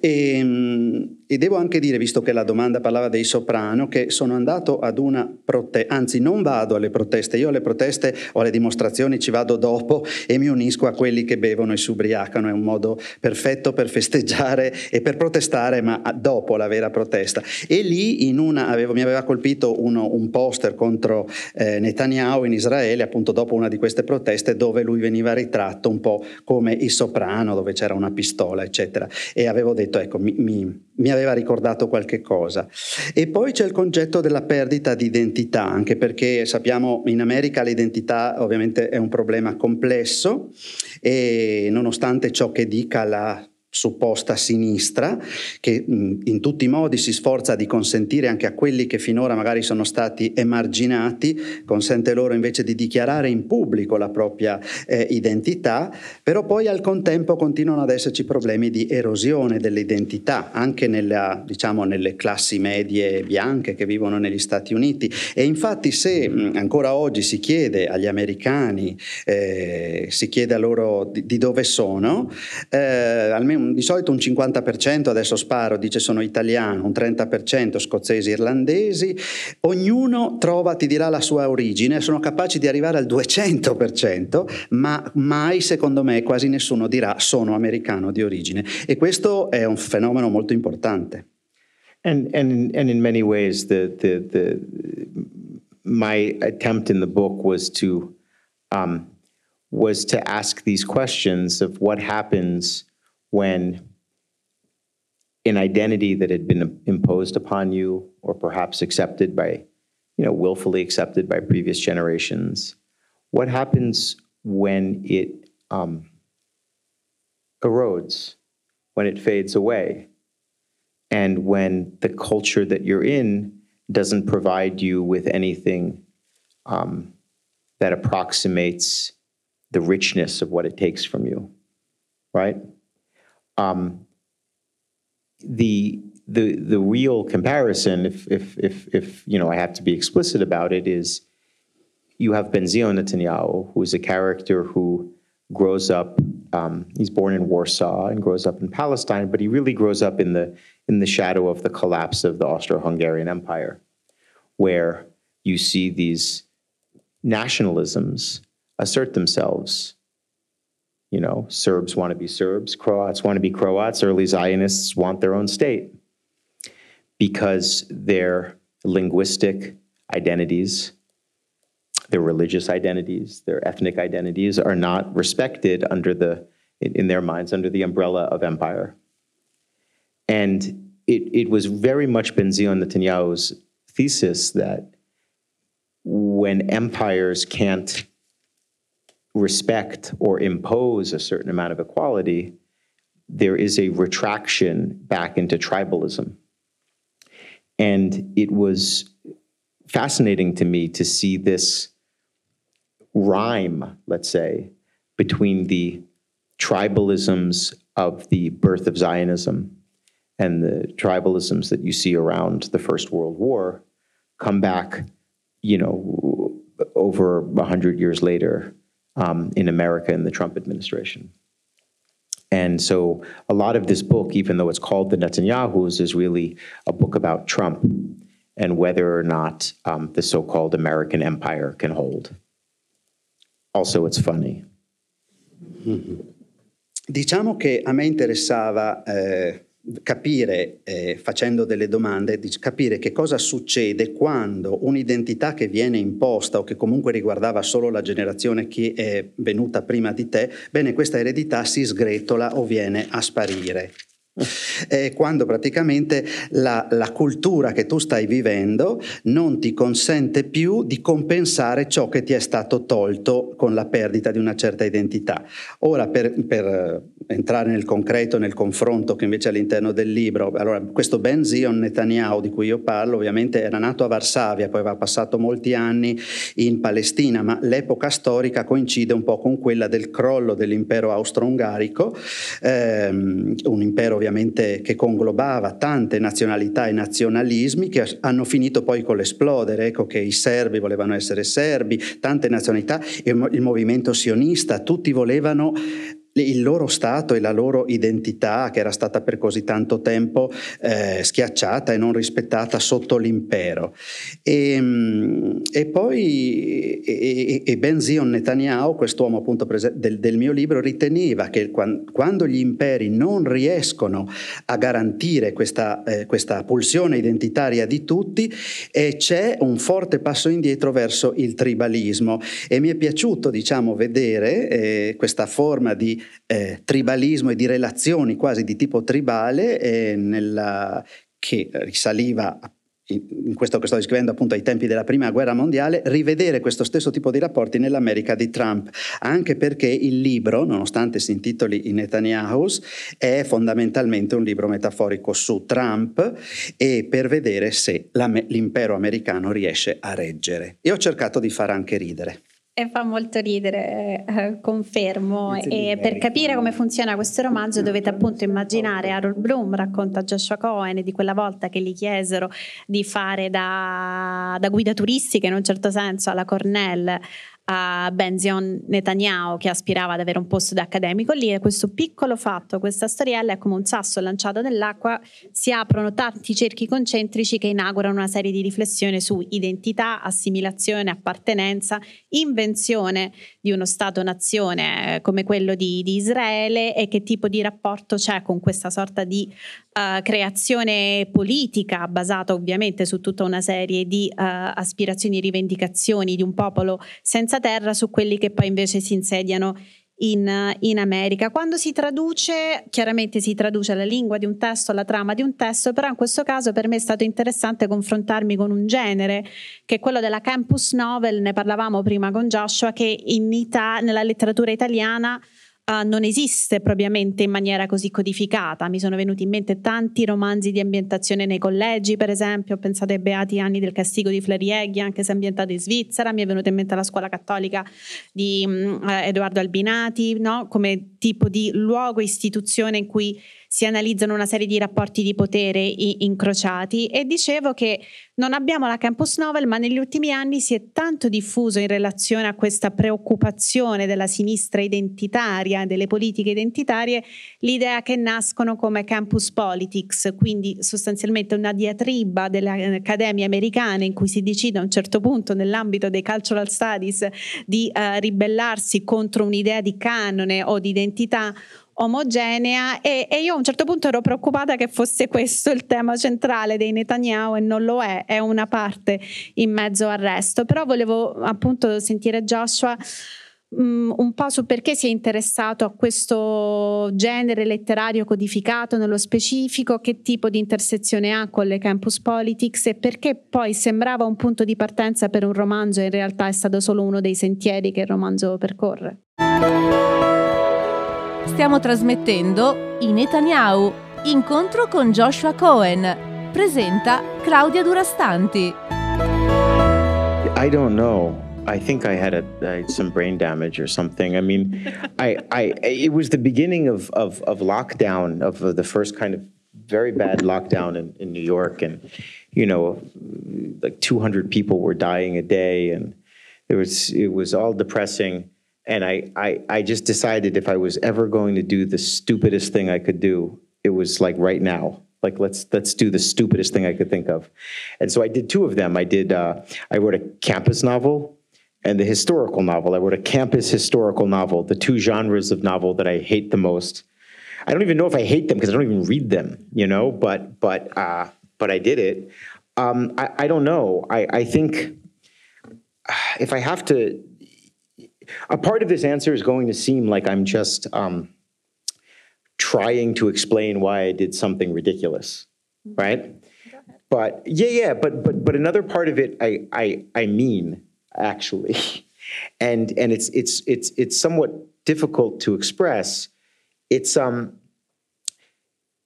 E, ehm, e, devo anche dire, visto che la domanda parlava dei soprano, che sono andato ad una protesta, anzi non vado alle proteste, io alle proteste o alle dimostrazioni ci vado dopo e mi unisco a quelli che bevono e si ubriacano, è un modo perfetto per festeggiare e per protestare, ma dopo la vera protesta. E lì una, avevo, mi aveva colpito uno, un poster contro eh, Netanyahu in Israele, appunto dopo una di queste proteste, dove lui veniva ritratto un po' come il soprano, dove c'era una pistola, eccetera. E avevo detto, ecco, mi, mi, mi, aveva ricordato qualche cosa. E poi c'è il concetto della perdita di identità, anche perché sappiamo in America l'identità ovviamente è un problema complesso e nonostante ciò che dica la supposta sinistra, che in tutti i modi si sforza di consentire anche a quelli che finora magari sono stati emarginati, consente loro invece di dichiarare in pubblico la propria eh, identità, però poi al contempo continuano ad esserci problemi di erosione dell'identità, anche nella, diciamo, nelle classi medie bianche che vivono negli Stati Uniti. E infatti se ancora oggi si chiede agli americani, eh, si chiede a loro di, di dove sono, eh, almeno di solito un 50%, adesso sparo, dice sono italiano, un 30% scozzesi, irlandesi, ognuno trova, ti dirà la sua origine, sono capaci di arrivare al 200%, ma mai secondo me quasi nessuno dirà sono americano di origine e questo è un fenomeno molto importante. And, and, and in many ways, the, the, the, my attempt in the book was to, um, was to ask these questions of what happens when an identity that had been imposed upon you or perhaps accepted by, you know, willfully accepted by previous generations, what happens when it um, erodes, when it fades away, and when the culture that you're in doesn't provide you with anything um, that approximates the richness of what it takes from you, right? Um, the the the real comparison, if if if if you know, I have to be explicit about it, is you have Benzion Netanyahu, who is a character who grows up. Um, he's born in Warsaw and grows up in Palestine, but he really grows up in the in the shadow of the collapse of the Austro-Hungarian Empire, where you see these nationalisms assert themselves. You know, Serbs want to be Serbs, Croats want to be Croats, early Zionists want their own state because their linguistic identities, their religious identities, their ethnic identities are not respected under the, in their minds, under the umbrella of empire. And it, it was very much Benzion Netanyahu's thesis that when empires can't respect or impose a certain amount of equality, there is a retraction back into tribalism. And it was fascinating to me to see this rhyme, let's say, between the tribalisms of the birth of Zionism and the tribalisms that you see around the First World War come back, you know, over 100 years later um, in America in the Trump administration. And so a lot of this book, even though it's called The Netanyahus, is really a book about Trump and whether or not um, the so called American empire can hold. Also, it's funny. Mm-hmm. Diciamo che a me interessava eh, capire, eh, facendo delle domande, capire che cosa succede quando un'identità che viene imposta o che comunque riguardava solo la generazione che è venuta prima di te, bene, questa eredità si sgretola o viene a sparire [laughs] eh, quando praticamente la, la, cultura che tu stai vivendo non ti consente più di compensare ciò che ti è stato tolto con la perdita di una certa identità. Ora, per, per entrare nel concreto, nel confronto che invece all'interno del libro, allora questo Ben Zion Netanyahu di cui io parlo ovviamente era nato a Varsavia, poi aveva passato molti anni in Palestina, ma l'epoca storica coincide un po' con quella del crollo dell'impero austro-ungarico, ehm, un impero ovviamente che conglobava tante nazionalità e nazionalismi che hanno finito poi con l'esplodere, ecco che i serbi volevano essere serbi, tante nazionalità, il movimento sionista, tutti volevano il loro stato e la loro identità, che era stata per così tanto tempo eh, schiacciata e non rispettata sotto l'impero. E, mm, e poi e, e Ben Zion Netanyahu, quest'uomo appunto del, del, mio libro, riteneva che quando gli imperi non riescono a garantire questa, eh, questa pulsione identitaria di tutti, eh, c'è un forte passo indietro verso il tribalismo. E mi è piaciuto, diciamo, vedere eh, questa forma di eh, tribalismo e di relazioni quasi di tipo tribale eh, nella, che risaliva in questo che sto descrivendo appunto ai tempi della prima guerra mondiale, rivedere questo stesso tipo di rapporti nell'America di Trump, anche perché il libro, nonostante si intitoli I Netanyahu's, è fondamentalmente un libro metaforico su Trump e per vedere se l'impero americano riesce a reggere. E ho cercato di far anche ridere. E fa molto ridere, eh, confermo. E per capire come funziona questo romanzo dovete appunto immaginare Harold Bloom racconta Joshua Cohen di quella volta che gli chiesero di fare da, da guida turistica in un certo senso alla Cornell a Benzion Netanyahu che aspirava ad avere un posto da accademico lì e questo piccolo fatto, questa storiella è come un sasso lanciato nell'acqua, si aprono tanti cerchi concentrici che inaugurano una serie di riflessioni su identità, assimilazione, appartenenza, invenzione di uno Stato-nazione eh, come quello di, di Israele e che tipo di rapporto c'è con questa sorta di uh, creazione politica basata ovviamente su tutta una serie di uh, aspirazioni e rivendicazioni di un popolo senza terra su quelli che poi invece si insediano in, in, America. Quando si traduce, chiaramente si traduce la lingua di un testo, la trama di un testo, però in questo caso per me è stato interessante confrontarmi con un genere che è quello della campus novel, ne parlavamo prima con Joshua, che in Ita- nella letteratura italiana Uh, non esiste propriamente in maniera così codificata. Mi sono venuti in mente tanti romanzi di ambientazione nei collegi, per esempio, ho pensato ai Beati anni del castigo di Flerieghi, anche se ambientato in Svizzera, mi è venuta in mente la scuola cattolica di um, Edoardo Albinati, no? come tipo di luogo, istituzione in cui si analizzano una serie di rapporti di potere incrociati. E dicevo che non abbiamo la campus novel, ma negli ultimi anni si è tanto diffuso in relazione a questa preoccupazione della sinistra identitaria, delle politiche identitarie, l'idea che nascono come campus politics, quindi sostanzialmente una diatriba delle accademie americane in cui si decide a un certo punto nell'ambito dei cultural studies di uh, ribellarsi contro un'idea di canone o di identità omogenea e, e, io a un certo punto ero preoccupata che fosse questo il tema centrale dei Netanyahu e non lo è, è una parte in mezzo al resto, però volevo appunto sentire Joshua um, un po' su perché si è interessato a questo genere letterario codificato nello specifico, che tipo di intersezione ha con le campus politics e perché poi sembrava un punto di partenza per un romanzo e in realtà è stato solo uno dei sentieri che il romanzo percorre. Stiamo trasmettendo I Netanyahu, incontro con Joshua Cohen. Presenta Claudia Durastanti. I don't know. I think I had a, uh, some brain damage or something. I mean, [laughs] I, I, it was the beginning of, of, of lockdown, of uh, the first kind of very bad lockdown in, in New York. And, you know, like 200 people were dying a day. And it was, it was all depressing. And I, I, I just decided if I was ever going to do the stupidest thing I could do, it was like right now. Like let's let's do the stupidest thing I could think of, and so I did two of them. I did uh, I wrote a campus novel and the historical novel. I wrote a campus historical novel, the two genres of novel that I hate the most. I don't even know if I hate them because I don't even read them, you know. But but uh, but I did it. Um, I, I don't know. I, I think [sighs] if I have to a part of this answer is going to seem like I'm just um, trying to explain why I did something ridiculous, mm-hmm. right? But yeah, yeah, but but but another part of it, I I I mean actually, [laughs] and and it's it's it's it's somewhat difficult to express. It's um.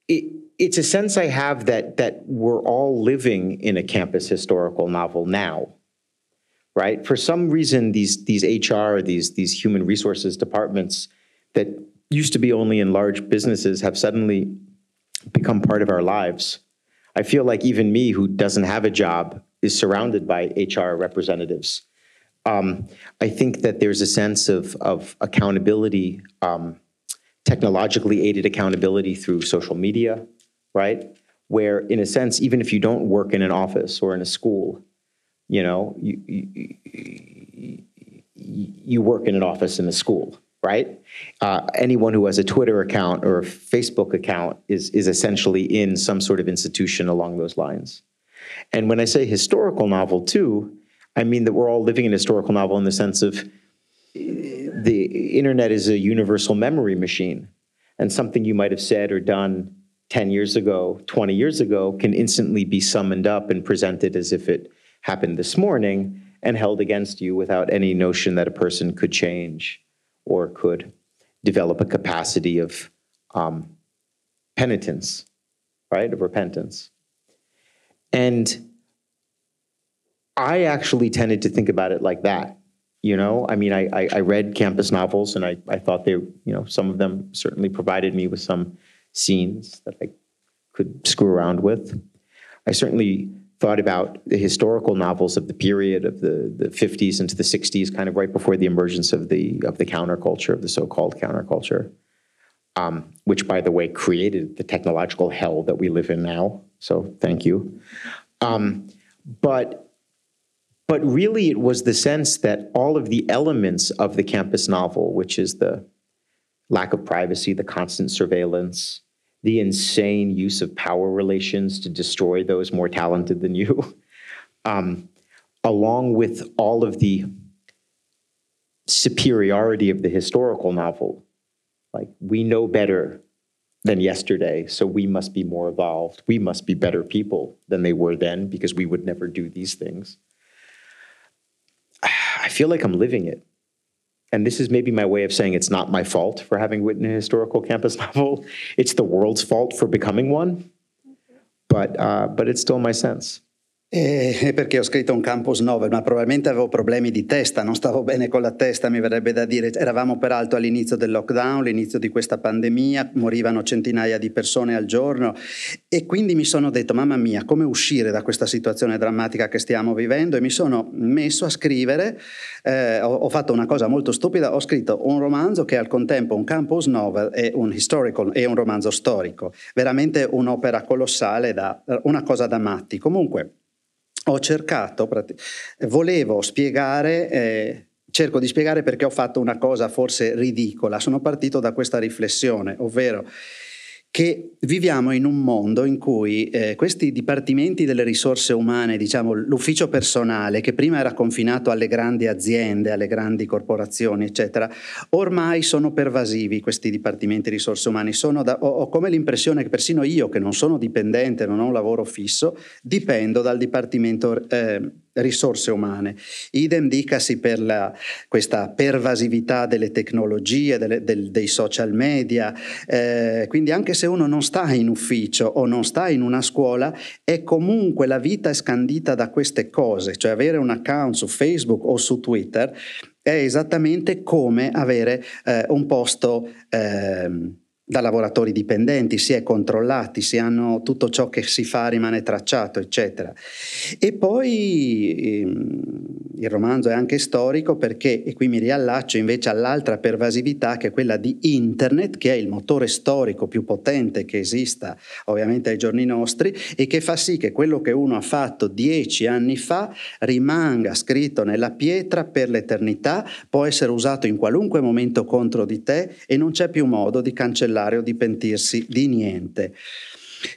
It, it's a sense I have that that we're all living in a campus historical novel now right? For some reason, these these HR, these these human resources departments that used to be only in large businesses have suddenly become part of our lives. I feel like even me, who doesn't have a job, is surrounded by HR representatives. Um, I think that there's a sense of of accountability, um, technologically aided accountability through social media, right? Where, in a sense, even if you don't work in an office or in a school, you know, you, you, you work in an office in a school, right? Uh, anyone who has a Twitter account or a Facebook account is, is essentially in some sort of institution along those lines. And when I say historical novel too, I mean that we're all living in a historical novel in the sense of the internet is a universal memory machine. And something you might have said or done 10 years ago, 20 years ago, can instantly be summoned up and presented as if it happened this morning and held against you without any notion that a person could change or could develop a capacity of um, penitence, right, of repentance. And I actually tended to think about it like that. You know, I mean, I, I, I read campus novels and I, I thought they, you know, some of them certainly provided me with some scenes that I could screw around with. I certainly thought about the historical novels of the period of the, the 50s into the 60s, kind of right before the emergence of the of the counterculture, of the so-called counterculture, um, which, by the way, created the technological hell that we live in now. So thank you. Um, but but really, it was the sense that all of the elements of the campus novel, which is the lack of privacy, the constant surveillance, the insane use of power relations to destroy those more talented than you, [laughs] um, along with all of the superiority of the historical novel. Like, we know better than yesterday, so we must be more evolved. We must be better people than they were then because we would never do these things. [sighs] I feel like I'm living it. And this is maybe my way of saying it's not my fault for having written a historical campus [laughs] novel. It's the world's fault for becoming one. But, uh, but it's still my sense. Eh, [laughs] perché ho scritto un campus novel, ma probabilmente avevo problemi di testa, non stavo bene con la testa, mi verrebbe da dire. Eravamo peraltro all'inizio del lockdown, l'inizio di questa pandemia, morivano centinaia di persone al giorno e quindi mi sono detto, mamma mia, come uscire da questa situazione drammatica che stiamo vivendo? E mi sono messo a scrivere, eh, ho, ho, fatto una cosa molto stupida, ho scritto un romanzo che è al contempo un campus novel e un historical e un romanzo storico, veramente un'opera colossale, da, una cosa da matti. Comunque, ho cercato, volevo spiegare, eh, cerco di spiegare perché ho fatto una cosa forse ridicola, sono partito da questa riflessione, ovvero che viviamo in un mondo in cui eh, questi dipartimenti delle risorse umane, diciamo l'ufficio personale, che prima era confinato alle grandi aziende, alle grandi corporazioni, eccetera, ormai sono pervasivi questi dipartimenti di risorse umane. Da, ho, ho, come l'impressione che persino io, che non sono dipendente, non ho un lavoro fisso, dipendo dal dipartimento eh, risorse umane. Idem dicasi per la, questa pervasività delle tecnologie, delle, del, dei social media, eh, quindi anche se uno non sta in ufficio o non sta in una scuola, è comunque la vita è scandita da queste cose, cioè avere un account su Facebook o su Twitter è esattamente come avere eh, un posto... Eh, da lavoratori dipendenti, si è controllati, si hanno tutto ciò che si fa rimane tracciato, eccetera. E poi ehm, il romanzo è anche storico perché, e qui mi riallaccio invece all'altra pervasività che è quella di Internet, che è il motore storico più potente che esista ovviamente ai giorni nostri e che fa sì che quello che uno ha fatto dieci anni fa rimanga scritto nella pietra per l'eternità, può essere usato in qualunque momento contro di te e non c'è più modo di cancellare parlare o di pentirsi di niente.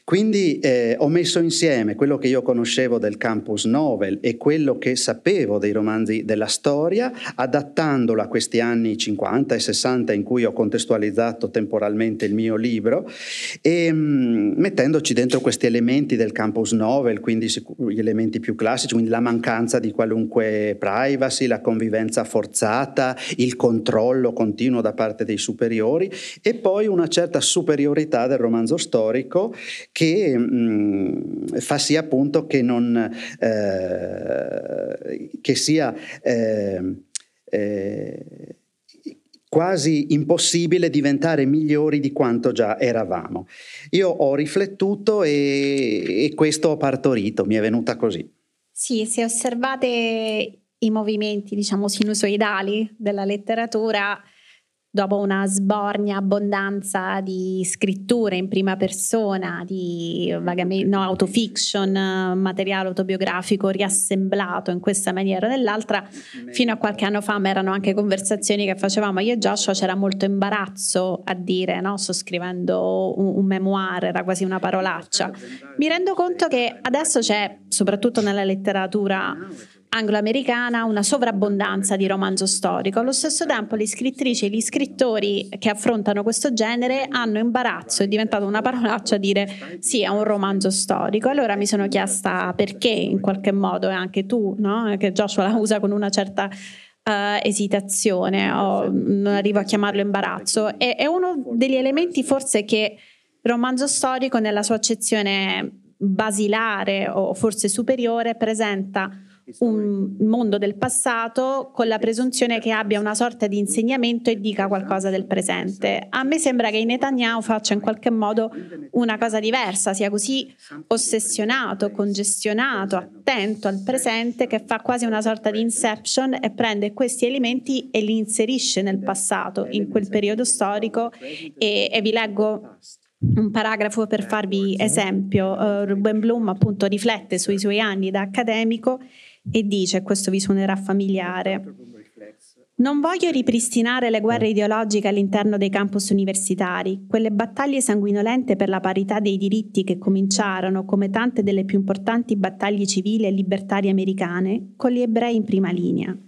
Quindi eh, ho messo insieme quello che io conoscevo del campus novel e quello che sapevo dei romanzi della storia, adattandolo a questi anni 50 e 60 in cui ho contestualizzato temporalmente il mio libro e mh, mm, mettendoci dentro questi elementi del campus novel, quindi gli elementi più classici, quindi la mancanza di qualunque privacy, la convivenza forzata, il controllo continuo da parte dei superiori e poi una certa superiorità del romanzo storico che mh, mm, fa sì appunto che, non, eh, che sia eh, eh, quasi impossibile diventare migliori di quanto già eravamo. Io ho riflettuto e, e questo ho partorito, mi è venuta così. Sì, se osservate i movimenti, diciamo, sinusoidali della letteratura, dopo una sbornia abbondanza di scritture in prima persona, di no, autofiction, materiale autobiografico riassemblato in questa maniera o nell'altra, fino a qualche anno fa ma erano anche conversazioni che facevamo io e Joshua, c'era molto imbarazzo a dire, no? sto scrivendo un, un memoir, era quasi una parolaccia. Mi rendo conto che adesso c'è, soprattutto nella letteratura, anglo-americana una sovrabbondanza di romanzo storico. Allo stesso tempo le scrittrici e gli scrittori che affrontano questo genere hanno imbarazzo, è diventata una parolaccia dire sì, è un romanzo storico. Allora mi sono chiesta perché in qualche modo, e anche tu, no? che Joshua la usa con una certa uh, esitazione, o non arrivo a chiamarlo imbarazzo, è, è uno degli elementi forse che romanzo storico nella sua accezione basilare o forse superiore presenta un mondo del passato con la presunzione che abbia una sorta di insegnamento e dica qualcosa del presente. A me sembra che Netanyahu faccia in qualche modo una cosa diversa, sia così ossessionato, congestionato, attento al presente che fa quasi una sorta di inception e prende questi elementi e li inserisce nel passato, in quel periodo storico e, e vi leggo un paragrafo per farvi esempio. Uh, Ruben Bloom appunto riflette sui suoi anni da accademico e dice, questo vi suonerà familiare, non voglio ripristinare le guerre ideologiche all'interno dei campus universitari, quelle battaglie sanguinolente per la parità dei diritti che cominciarono, come tante delle più importanti battaglie civili e libertarie americane, con gli ebrei in prima linea.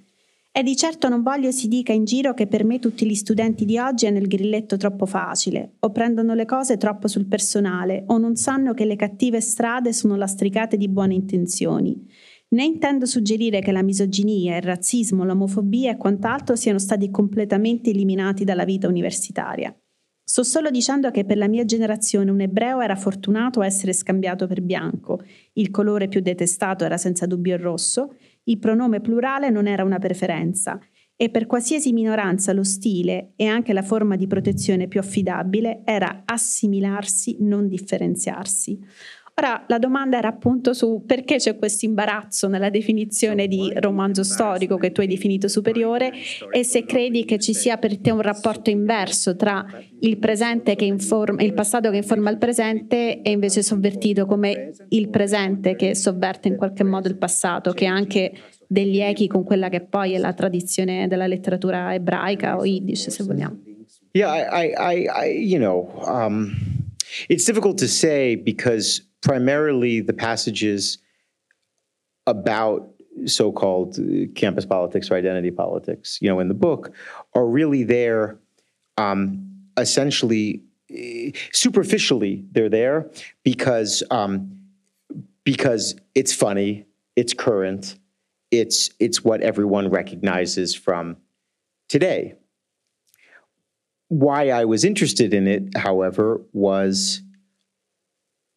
E di certo non voglio si dica in giro che per me tutti gli studenti di oggi hanno il grilletto troppo facile, o prendono le cose troppo sul personale, o non sanno che le cattive strade sono lastricate di buone intenzioni. Né intendo suggerire che la misoginia, il razzismo, l'omofobia e quant'altro siano stati completamente eliminati dalla vita universitaria. Sto solo dicendo che per la mia generazione un ebreo era fortunato a essere scambiato per bianco, il colore più detestato era senza dubbio il rosso, il pronome plurale non era una preferenza e per qualsiasi minoranza lo stile e anche la forma di protezione più affidabile era assimilarsi, non differenziarsi. Ora la domanda era appunto su perché c'è questo imbarazzo nella definizione di romanzo storico che tu hai definito superiore e se credi che ci sia per te un rapporto inverso tra il presente che informa, il passato che informa il presente e invece sovvertito come il presente che sovverte in qualche modo il passato, che ha anche degli echi con quella che poi è la tradizione della letteratura ebraica o yiddish se vogliamo. Yeah, I, I, I you know, um, it's difficult to say because primarily the passages about so-called campus politics or identity politics, you know, in the book, are really there um, essentially superficially they're there because um, because it's funny, it's current, it's it's what everyone recognizes from today. Why I was interested in it, however, was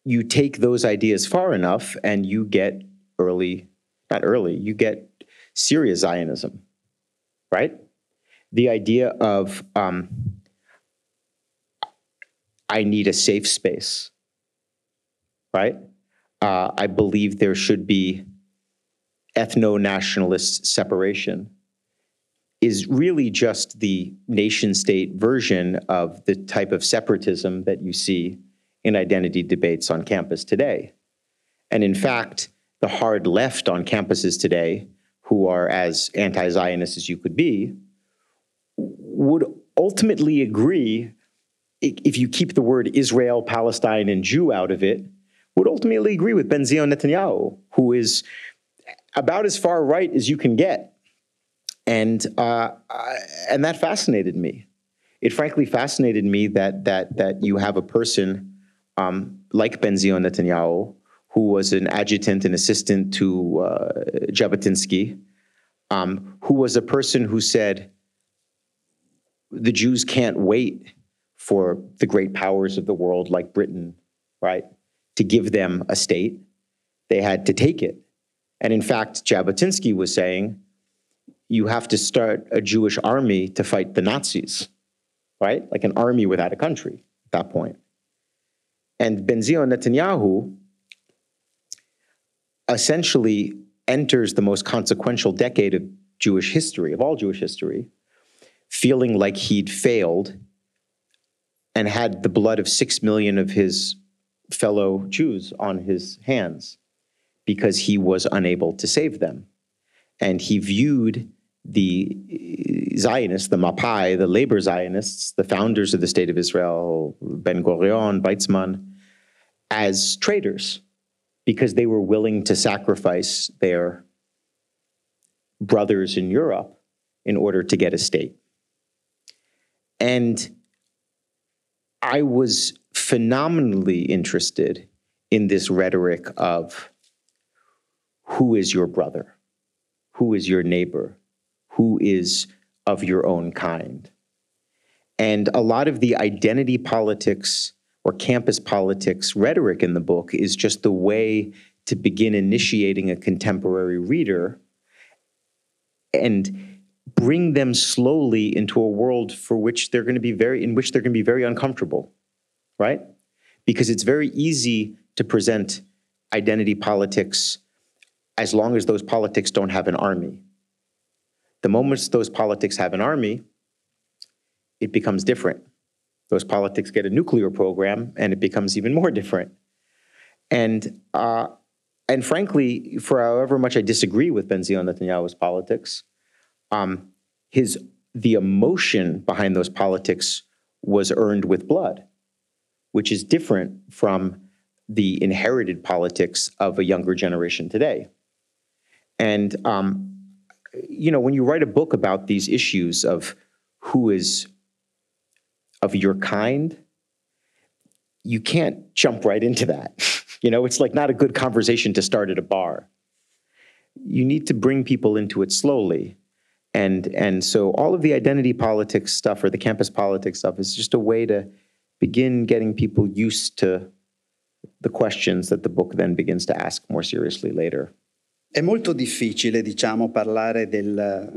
you take those ideas far enough and you get early, not early, you get serious Zionism, right? The idea of um, I need a safe space, right? Uh, I believe there should be ethno nationalist separation is really just the nation state version of the type of separatism that you see in identity debates on campus today. And in fact, the hard left on campuses today, who are as anti Zionist as you could be, would ultimately agree, if you keep the word Israel, Palestine, and Jew out of it, would ultimately agree with Benzion Netanyahu, who is about as far right as you can get. And, uh, and that fascinated me. It frankly fascinated me that, that, that you have a person um, like Benzion Netanyahu, who was an adjutant and assistant to uh, Jabotinsky, um, who was a person who said, the Jews can't wait for the great powers of the world like Britain, right, to give them a state. They had to take it. And in fact, Jabotinsky was saying, you have to start a Jewish army to fight the Nazis, right? Like an army without a country at that point. And Benzion Netanyahu essentially enters the most consequential decade of Jewish history, of all Jewish history, feeling like he'd failed and had the blood of six million of his fellow Jews on his hands because he was unable to save them. And he viewed the Zionists, the Mapai, the labor Zionists, the founders of the state of Israel, Ben Gurion, Weizmann, as traitors because they were willing to sacrifice their brothers in Europe in order to get a state. And I was phenomenally interested in this rhetoric of who is your brother? Who is your neighbor? Who is of your own kind? And a lot of the identity politics or campus politics rhetoric in the book is just the way to begin initiating a contemporary reader and bring them slowly into a world for which they're going to be very in which they're going to be very uncomfortable right? Because it's very easy to present identity politics as long as those politics don't have an army. The moment those politics have an army it becomes different those politics get a nuclear program, and it becomes even more different. And uh, and frankly, for however much I disagree with Benzion Netanyahu's politics, um, his the emotion behind those politics was earned with blood, which is different from the inherited politics of a younger generation today. And um, you know, when you write a book about these issues of who is of your kind, you can't jump right into that. [laughs] you know, it's like not a good conversation to start at a bar. You need to bring people into it slowly. And, and so all of the identity politics stuff or the campus politics stuff is just a way to begin getting people used to the questions that the book then begins to ask more seriously later. È molto difficile, diciamo, parlare del,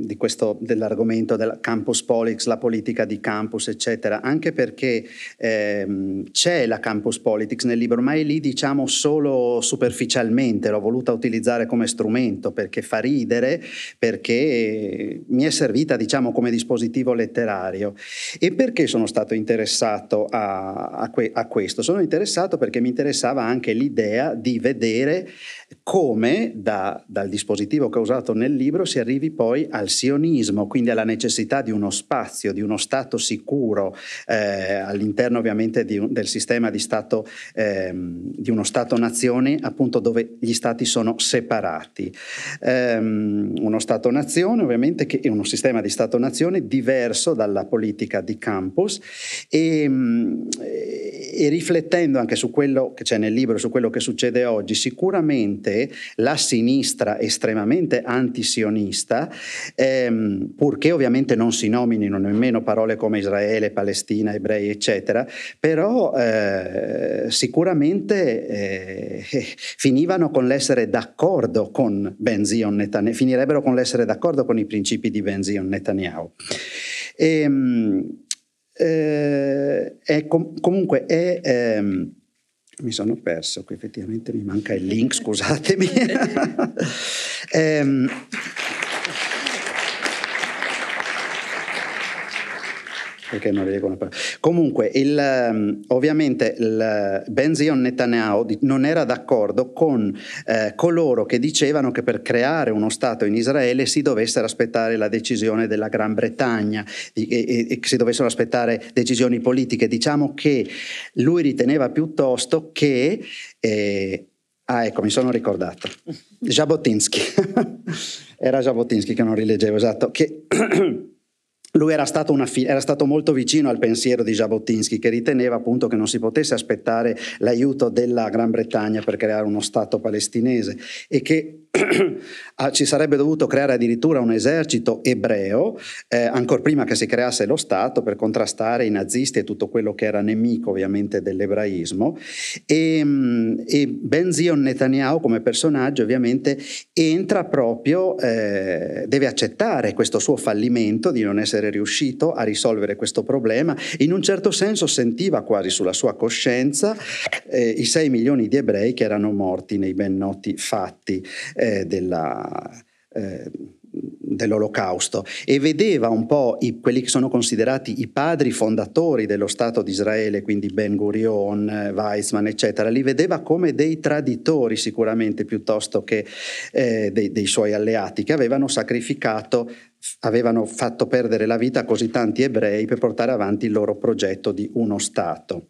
di questo, dell'argomento del campus politics, la politica di campus, eccetera, anche perché ehm, c'è la campus politics nel libro, ma è lì, diciamo, solo superficialmente, l'ho voluta utilizzare come strumento perché fa ridere, perché mi è servita, diciamo, come dispositivo letterario. E perché sono stato interessato a, a, que, a questo? Sono interessato perché mi interessava anche l'idea di vedere come da, dal dispositivo che ho usato nel libro si arrivi poi al sionismo, quindi alla necessità di uno spazio, di uno Stato sicuro eh, all'interno ovviamente di, del sistema di Stato, eh, di uno Stato-nazione, appunto dove gli Stati sono separati. Eh, uno Stato-nazione ovviamente che è uno sistema di Stato-nazione diverso dalla politica di campus e, e riflettendo anche su quello che c'è nel libro, su quello che succede oggi, sicuramente la sinistra estremamente antisionista, ehm, purché ovviamente non si nominino nemmeno parole come Israele, Palestina, ebrei, eccetera, però eh, sicuramente eh, finivano con l'essere d'accordo con Benzion Netanyahu, finirebbero con l'essere d'accordo con i principi di Benzion Netanyahu. E, ehm, eh, è com- comunque è... Ehm, mi sono perso, qui effettivamente mi manca il link, scusatemi. [laughs] ehm, perché non riescono a parlare. Comunque, il, ehm, ovviamente il Benzion Netanyahu non era d'accordo con eh, coloro che dicevano che per creare uno Stato in Israele si dovessero aspettare la decisione della Gran Bretagna e, e si dovessero aspettare decisioni politiche. Diciamo che lui riteneva piuttosto che... Eh, Ah, ecco, mi sono ricordato. Jabotinsky. [laughs] Era Jabotinsky che non rileggevo, esatto. Che [clears throat] lui era stato, fi- era stato, molto vicino al pensiero di Jabotinsky che riteneva appunto che non si potesse aspettare l'aiuto della Gran Bretagna per creare uno Stato palestinese e che ci sarebbe dovuto creare addirittura un esercito ebreo, eh, ancora prima che si creasse lo Stato, per contrastare i nazisti e tutto quello che era nemico ovviamente dell'ebraismo. E, mm, e Ben Zion Netanyahu come personaggio ovviamente entra proprio, eh, deve accettare questo suo fallimento di non essere riuscito a risolvere questo problema. In un certo senso sentiva quasi sulla sua coscienza eh, i 6 milioni di ebrei che erano morti nei ben noti fatti eh, della, eh, dell'olocausto e vedeva un po' i, quelli che sono considerati i padri fondatori dello Stato di Israele, quindi Ben Gurion, Weizmann, eccetera, li vedeva come dei traditori sicuramente piuttosto che eh, dei, dei suoi alleati che avevano sacrificato avevano fatto perdere la vita a così tanti ebrei per portare avanti il loro progetto di uno Stato.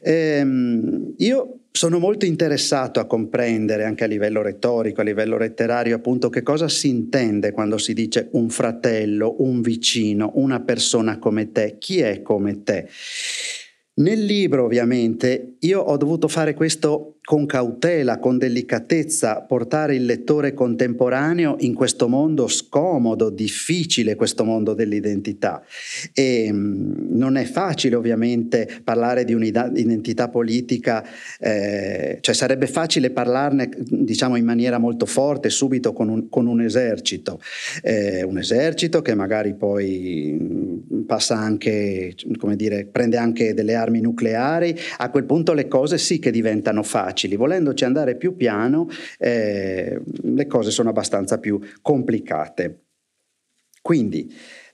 Ehm, io sono molto interessato a comprendere anche a livello retorico, a livello letterario, appunto che cosa si intende quando si dice un fratello, un vicino, una persona come te, chi è come te. Nel libro ovviamente io ho dovuto fare questo con cautela, con delicatezza, portare il lettore contemporaneo in questo mondo scomodo, difficile, questo mondo dell'identità. E mm, non è facile ovviamente parlare di un'identità politica, eh, cioè sarebbe facile parlarne diciamo in maniera molto forte subito con un, con un esercito, eh, un esercito che magari poi mm, passa anche, come dire, prende anche delle armi nucleari, a quel punto le cose sì che diventano facili facili, volendoci andare più piano eh, le cose sono abbastanza più complicate. Quindi,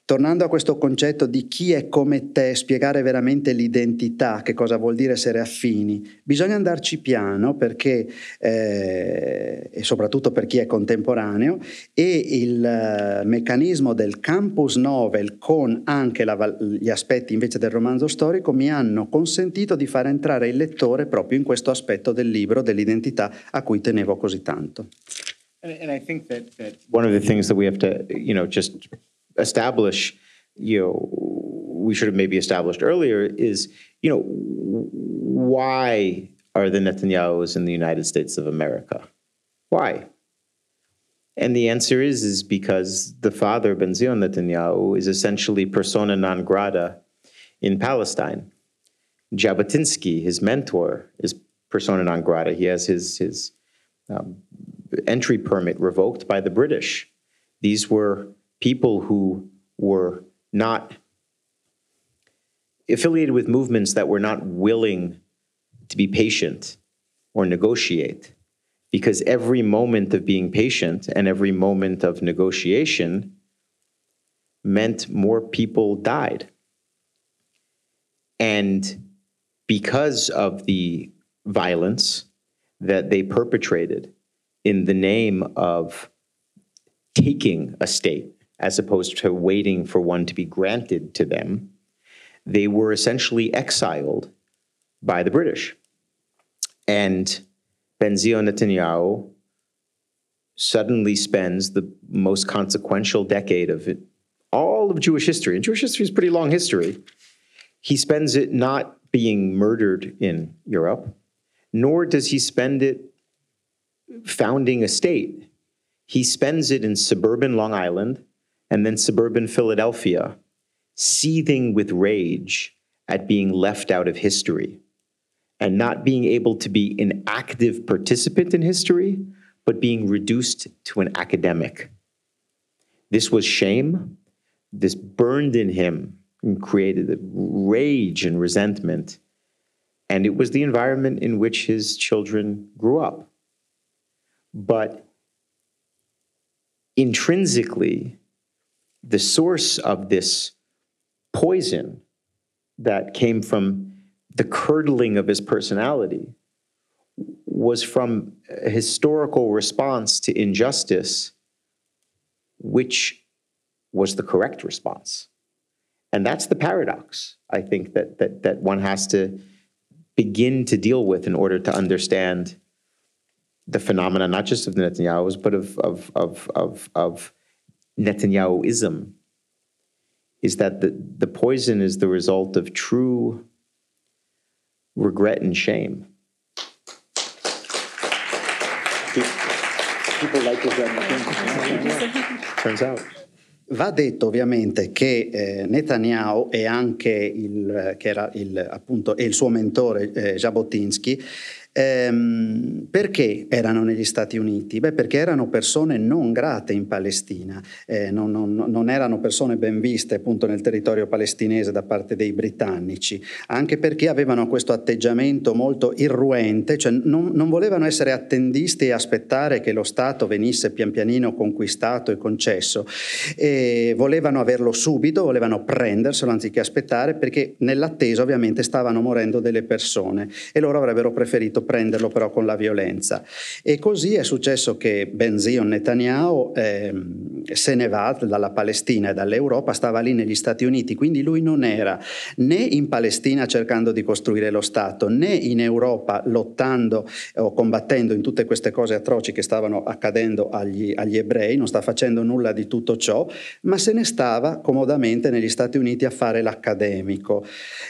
tornando a questo concetto di chi è come te, spiegare veramente l'identità, che cosa vuol dire essere affini, bisogna andarci piano perché, eh, e soprattutto per chi è contemporaneo, e il uh, meccanismo del campus novel con anche la, gli aspetti invece del romanzo storico mi hanno consentito di far entrare il lettore proprio in questo aspetto del libro, dell'identità a cui tenevo così tanto. And, and I think that, that one of the things that we have to, you know, just establish, you know, we should have maybe established earlier is, you know, why are the Netanyahus in the United States of America? Why? And the answer is, is because the father, Benzion Netanyahu, is essentially persona non grata in Palestine. Jabotinsky, his mentor, is persona non grata. He has his, his um, entry permit revoked by the British. These were people who were not affiliated with movements that were not willing to be patient or negotiate. Because every moment of being patient and every moment of negotiation meant more people died. And because of the violence that they perpetrated in the name of taking a state as opposed to waiting for one to be granted to them, they were essentially exiled by the British. And Benzion Netanyahu suddenly spends the most consequential decade of it, all of Jewish history, and Jewish history is pretty long history. He spends it not being murdered in Europe, nor does he spend it founding a state. He spends it in suburban Long Island and then suburban Philadelphia, seething with rage at being left out of history and not being able to be an active participant in history, but being reduced to an academic. This was shame. This burned in him and created rage and resentment. And it was the environment in which his children grew up. But intrinsically, the source of this poison that came from the curdling of his personality was from a historical response to injustice, which was the correct response. And that's the paradox, I think, that, that, that one has to begin to deal with in order to understand the phenomena, not just of the Netanyahus, but of, of, of, of, of Netanyahuism, is that the, the poison is the result of true regret and shame. People like regret Turns out. Va detto ovviamente che eh, Netanyahu e anche il, che era il, appunto, il suo mentore eh, Jabotinsky Ehm, perché erano negli Stati Uniti? Beh, perché erano persone non grate in Palestina, eh, non, non, non, erano persone ben viste appunto nel territorio palestinese da parte dei britannici, anche perché avevano questo atteggiamento molto irruente, cioè non, non volevano essere attendisti e aspettare che lo Stato venisse pian pianino conquistato e concesso, e volevano averlo subito, volevano prenderselo anziché aspettare, perché nell'attesa ovviamente stavano morendo delle persone e loro avrebbero preferito prenderlo però con la violenza. E così è successo che Benzion Netanyahu eh, se ne va dalla Palestina e dall'Europa, stava lì negli Stati Uniti, quindi lui non era né in Palestina cercando di costruire lo Stato, né in Europa lottando o combattendo in tutte queste cose atroci che stavano accadendo agli, agli ebrei, non sta facendo nulla di tutto ciò, ma se ne stava comodamente negli Stati Uniti a fare l'accademico.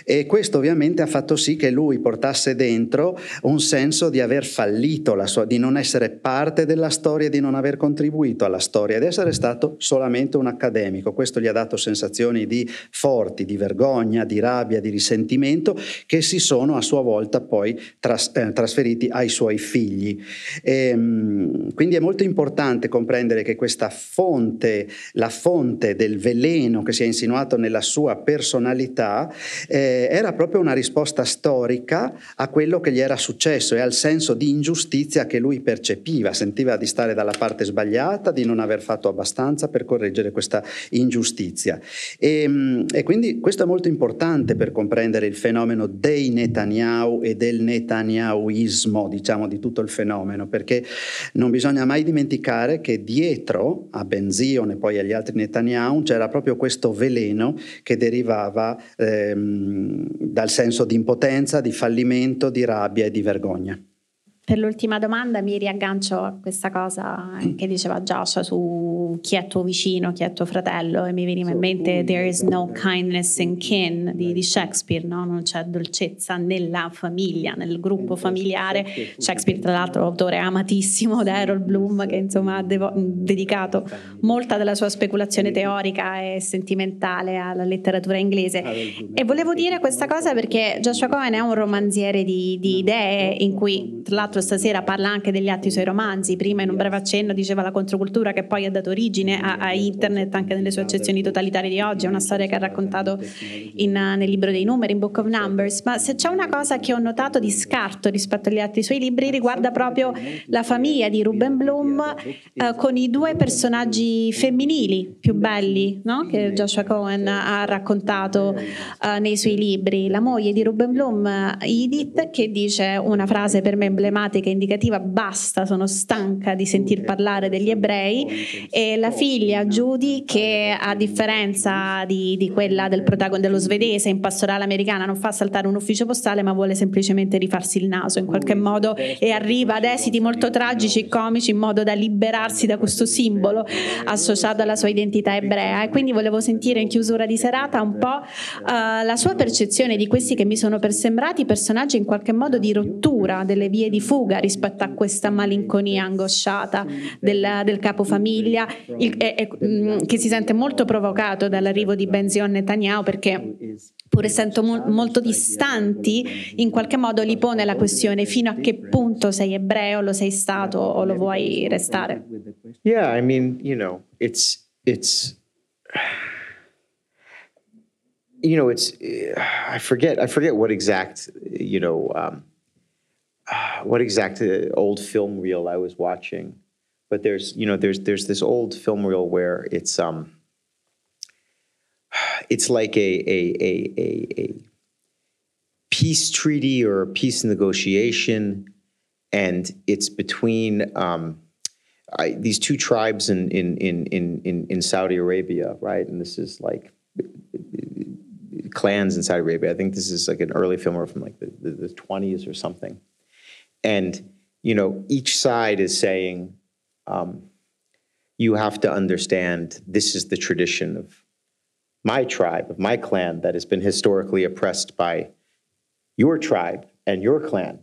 E questo ovviamente ha fatto sì che lui portasse dentro un senso di aver fallito la sua, di non essere parte della storia, di non aver contribuito alla storia, di essere stato solamente un accademico. Questo gli ha dato sensazioni di forti, di vergogna, di rabbia, di risentimento che si sono a sua volta poi tras, eh, trasferiti ai suoi figli. E, ehm, quindi è molto importante comprendere che questa fonte, la fonte del veleno che si è insinuato nella sua personalità, eh, era proprio una risposta storica a quello che gli era successo successo e al senso di ingiustizia che lui percepiva, sentiva di stare dalla parte sbagliata, di non aver fatto abbastanza per correggere questa ingiustizia. E, ehm, e quindi questo è molto importante per comprendere il fenomeno dei Netanyahu e del Netanyahuismo, diciamo, di tutto il fenomeno, perché non bisogna mai dimenticare che dietro a Benzion e poi agli altri Netanyahu c'era proprio questo veleno che derivava ehm, dal senso di impotenza, di fallimento, di rabbia e di vergogna vergogna. Per l'ultima domanda mi riaggancio a questa cosa che diceva Joshua su chi è tuo vicino, chi è tuo fratello e mi veniva in mente There is no kindness in kin di, di Shakespeare, no? non c'è dolcezza nella famiglia, nel gruppo familiare. Shakespeare tra l'altro autore amatissimo da Harold Bloom che insomma ha devo- dedicato molta della sua speculazione teorica e sentimentale alla letteratura inglese. E volevo dire questa cosa perché Joshua Cohen è un romanziere di, di idee in cui tra l'altro stasera parla anche degli atti suoi romanzi, prima in un breve accenno diceva la controcultura che poi ha dato origine a, a internet anche nelle sue accezioni totalitarie di oggi, è una storia che ha raccontato in, nel libro dei numeri, in Book of Numbers, ma se c'è una cosa che ho notato di scarto rispetto agli altri suoi libri riguarda proprio la famiglia di Ruben Bloom eh, con i due personaggi femminili più belli no? che Joshua Cohen ha raccontato eh, nei suoi libri, la moglie di Ruben Bloom, Edith, che dice una frase per me emblematica emblematica indicativa basta, sono stanca di sentir parlare degli ebrei e la figlia Judy che a differenza di, di quella del protagonista dello svedese in pastorale americana non fa saltare un ufficio postale ma vuole semplicemente rifarsi il naso in qualche modo e arriva ad esiti molto tragici e comici in modo da liberarsi da questo simbolo associato alla sua identità ebrea e quindi volevo sentire in chiusura di serata un po' uh, la sua percezione di questi che mi sono per sembrati personaggi in qualche modo di rottura delle vie di fuga rispetto a questa malinconia angosciata del, del capofamiglia il, e, e, mm, che si sente molto provocato dall'arrivo di Benzion Netanyahu perché pur essendo mo- molto distanti in qualche modo gli pone la questione fino a che punto sei ebreo, lo sei stato o lo vuoi restare. Yeah, I mean, you know, it's it's you know, it's I forget I forget what exact you know um, [sighs] what exact uh, old film reel I was watching, but there's you know there's there's this old film reel where it's um [sighs] it's like a a a a, a peace treaty or a peace negotiation, and it's between um, I, these two tribes in in in in in Saudi Arabia, right? And this is like clans in Saudi Arabia. I think this is like an early film from like the, the, the 20s or something. And, you know, each side is saying, um, you have to understand this is the tradition of my tribe, of my clan that has been historically oppressed by your tribe and your clan.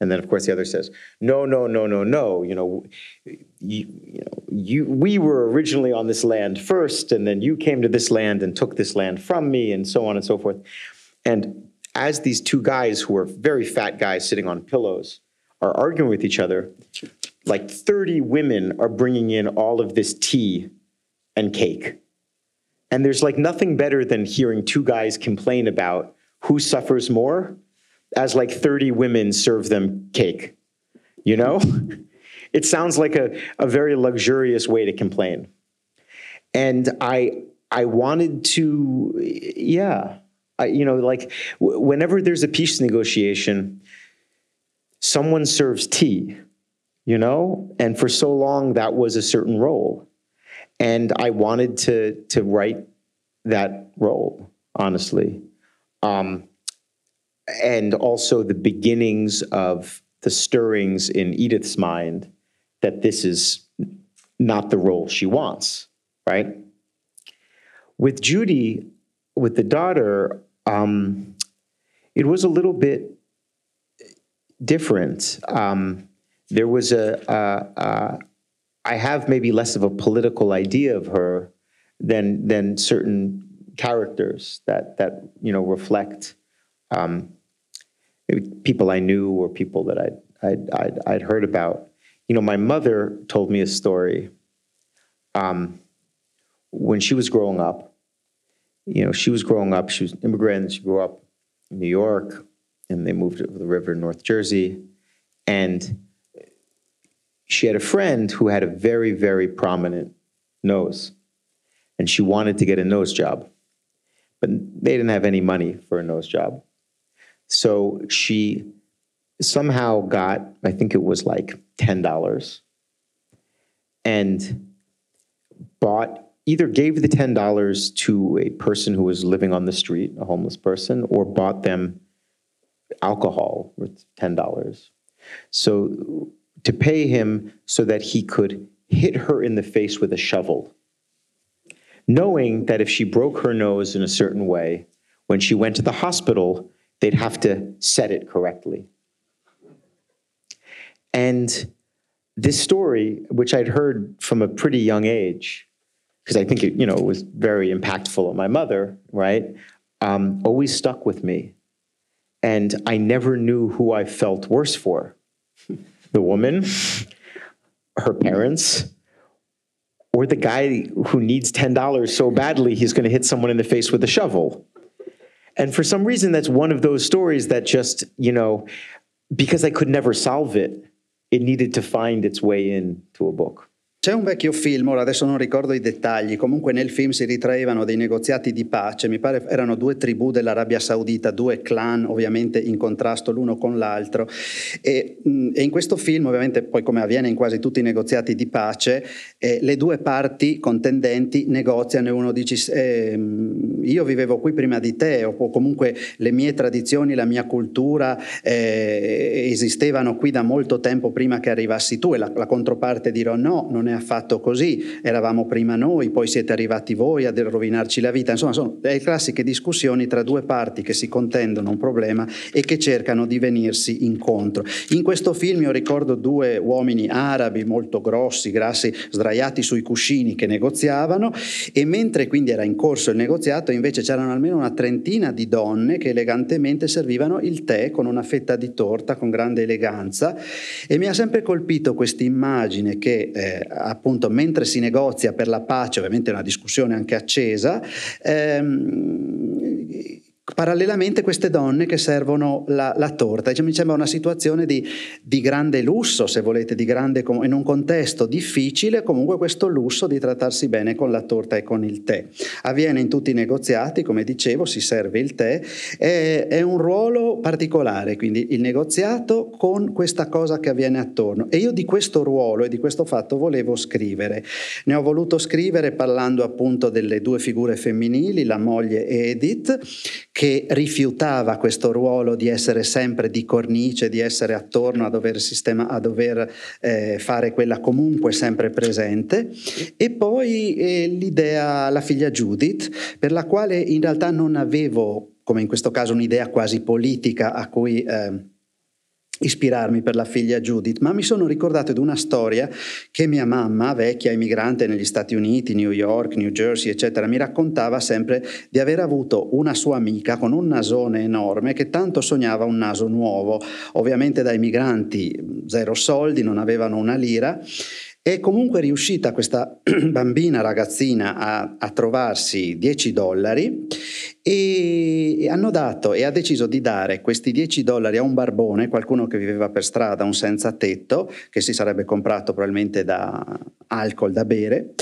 And then, of course, the other says, "No, no, no, no, no. You know, you, you know, you, we were originally on this land first, and then you came to this land and took this land from me, and so on and so forth." And as these two guys, who are very fat guys sitting on pillows, are arguing with each other, like 30 women are bringing in all of this tea and cake. And there's like nothing better than hearing two guys complain about who suffers more as like 30 women serve them cake. You know? [laughs] it sounds like a, a very luxurious way to complain. And I I wanted to, yeah, I, you know, like w- whenever there's a peace negotiation, someone serves tea, you know? And for so long, that was a certain role. And I wanted to, to write that role, honestly. Um, and also the beginnings of the stirrings in Edith's mind that this is not the role she wants, right? With Judy, with the daughter, um, it was a little bit different. Um, there was a, a, a, I have maybe less of a political idea of her than than certain characters that that you know reflect um, people I knew or people that I'd, I'd, I'd, I'd, heard about. You know, my mother told me a story um, when she was growing up. You know, she was growing up. She was an immigrant. She grew up in New York and they moved over the river in North Jersey. And she had a friend who had a very, very prominent nose. And she wanted to get a nose job. But they didn't have any money for a nose job. So she somehow got, I think it was like $10, and bought, either gave the $10 to a person who was living on the street, a homeless person, or bought them alcohol with ten dollars. So to pay him so that he could hit her in the face with a shovel, knowing that if she broke her nose in a certain way, when she went to the hospital, they'd have to set it correctly. And this story, which I'd heard from a pretty young age, because I think it, you know, was very impactful on my mother, right? Um, always stuck with me. And I never knew who I felt worse for the woman, her parents, or the guy who needs $10 so badly he's going to hit someone in the face with a shovel. And for some reason, that's one of those stories that just, you know, because I could never solve it, it needed to find its way into a book. C'è un vecchio film, ora adesso non ricordo i dettagli, comunque nel film si ritraevano dei negoziati di pace, mi pare erano due tribù dell'Arabia Saudita, due clan ovviamente in contrasto l'uno con l'altro. E, e in questo film ovviamente poi come avviene in quasi tutti i negoziati di pace eh, le due parti contendenti negoziano e uno dice eh, io vivevo qui prima di te o comunque le mie tradizioni, la mia cultura eh, esistevano qui da molto tempo prima che arrivassi tu e la, la controparte dirò no, non è affatto così, eravamo prima noi, poi siete arrivati voi a rovinarci la vita, insomma sono le classiche discussioni tra due parti che si contendono un problema e che cercano di venirsi incontro. In questo film io ricordo due uomini arabi molto grossi, grassi, sdraiati sui cuscini che negoziavano e mentre quindi era in corso il negoziato invece c'erano almeno una trentina di donne che elegantemente servivano il tè con una fetta di torta con grande eleganza e mi ha sempre colpito questa immagine che eh, appunto mentre si negozia per la pace, ovviamente è una discussione anche accesa, ehm, Parallelamente queste donne che servono la, la torta, cioè, mi sembra una situazione di, di, grande lusso, se volete, grande, in un contesto difficile, comunque questo lusso di trattarsi bene con la torta e con il tè. Avviene in tutti i negoziati, come dicevo, si serve il tè, è, è un ruolo particolare, quindi il negoziato con questa cosa che avviene attorno. E io di questo ruolo e di questo fatto volevo scrivere. Ne ho voluto scrivere parlando appunto delle due figure femminili, la moglie Edith, che rifiutava questo ruolo di essere sempre di cornice, di essere attorno a dover, sistema, a dover eh, fare quella comunque sempre presente, e poi eh, l'idea, la figlia Judith, per la quale in realtà non avevo, come in questo caso, un'idea quasi politica a cui... Eh, ispirarmi per la figlia Judith, ma mi sono ricordato di una storia che mia mamma, vecchia emigrante negli Stati Uniti, New York, New Jersey, eccetera, mi raccontava sempre di aver avuto una sua amica con un nasone enorme che tanto sognava un naso nuovo. Ovviamente da emigranti zero soldi, non avevano una lira è comunque riuscita questa [clears throat] bambina ragazzina a, a trovarsi 10 dollari e hanno dato e ha deciso di dare questi 10 dollari a un barbone, qualcuno che viveva per strada, un senza tetto, che si sarebbe comprato probabilmente da alcol da bere,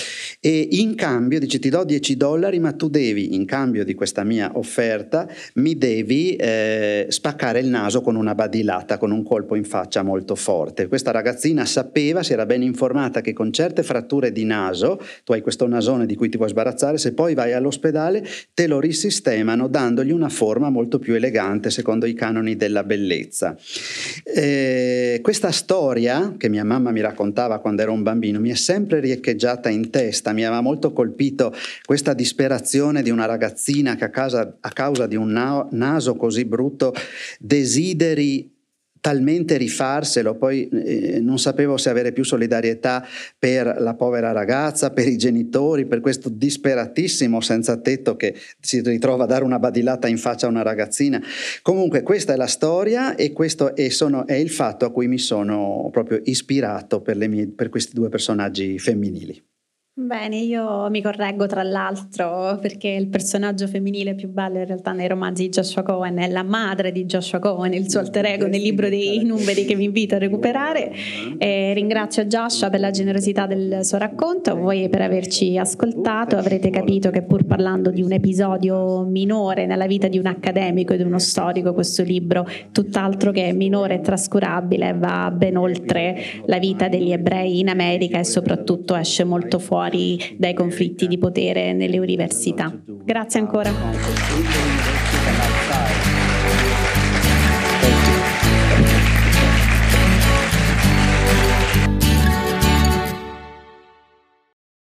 e in cambio dice ti do 10 dollari ma tu devi, in cambio di questa mia offerta, mi devi eh, spaccare il naso con una badilata, con un colpo in faccia molto forte. Questa ragazzina sapeva, si era ben informata che con certe fratture di naso, tu hai questo nasone di cui ti vuoi sbarazzare, se poi vai all'ospedale te lo risistemano dandogli una forma molto più elegante secondo i canoni della bellezza. Eh, questa storia che mia mamma mi raccontava quando ero un bambino mi è sempre riecheggiata in testa mi aveva molto colpito questa disperazione di una ragazzina che a, casa, a causa di un na- naso così brutto desideri talmente rifarselo, poi eh, non sapevo se avere più solidarietà per la povera ragazza, per i genitori, per questo disperatissimo senza tetto che si ritrova a dare una badilata in faccia a una ragazzina. Comunque questa è la storia e questo è, sono, è il fatto a cui mi sono proprio ispirato per, mie, per questi due personaggi femminili. Bene, io mi correggo tra l'altro perché il personaggio femminile più bello in realtà nei romanzi di Joshua Cohen è la madre di Joshua Cohen, il suo alter ego nel libro dei numeri che vi invito a recuperare. E ringrazio Joshua per la generosità del suo racconto, voi per averci ascoltato, avrete capito che pur parlando di un episodio minore nella vita di un accademico e di uno storico, questo libro tutt'altro che minore e trascurabile va ben oltre la vita degli ebrei in America e soprattutto esce molto fuori fuori dai conflitti di potere nelle università. Grazie ancora.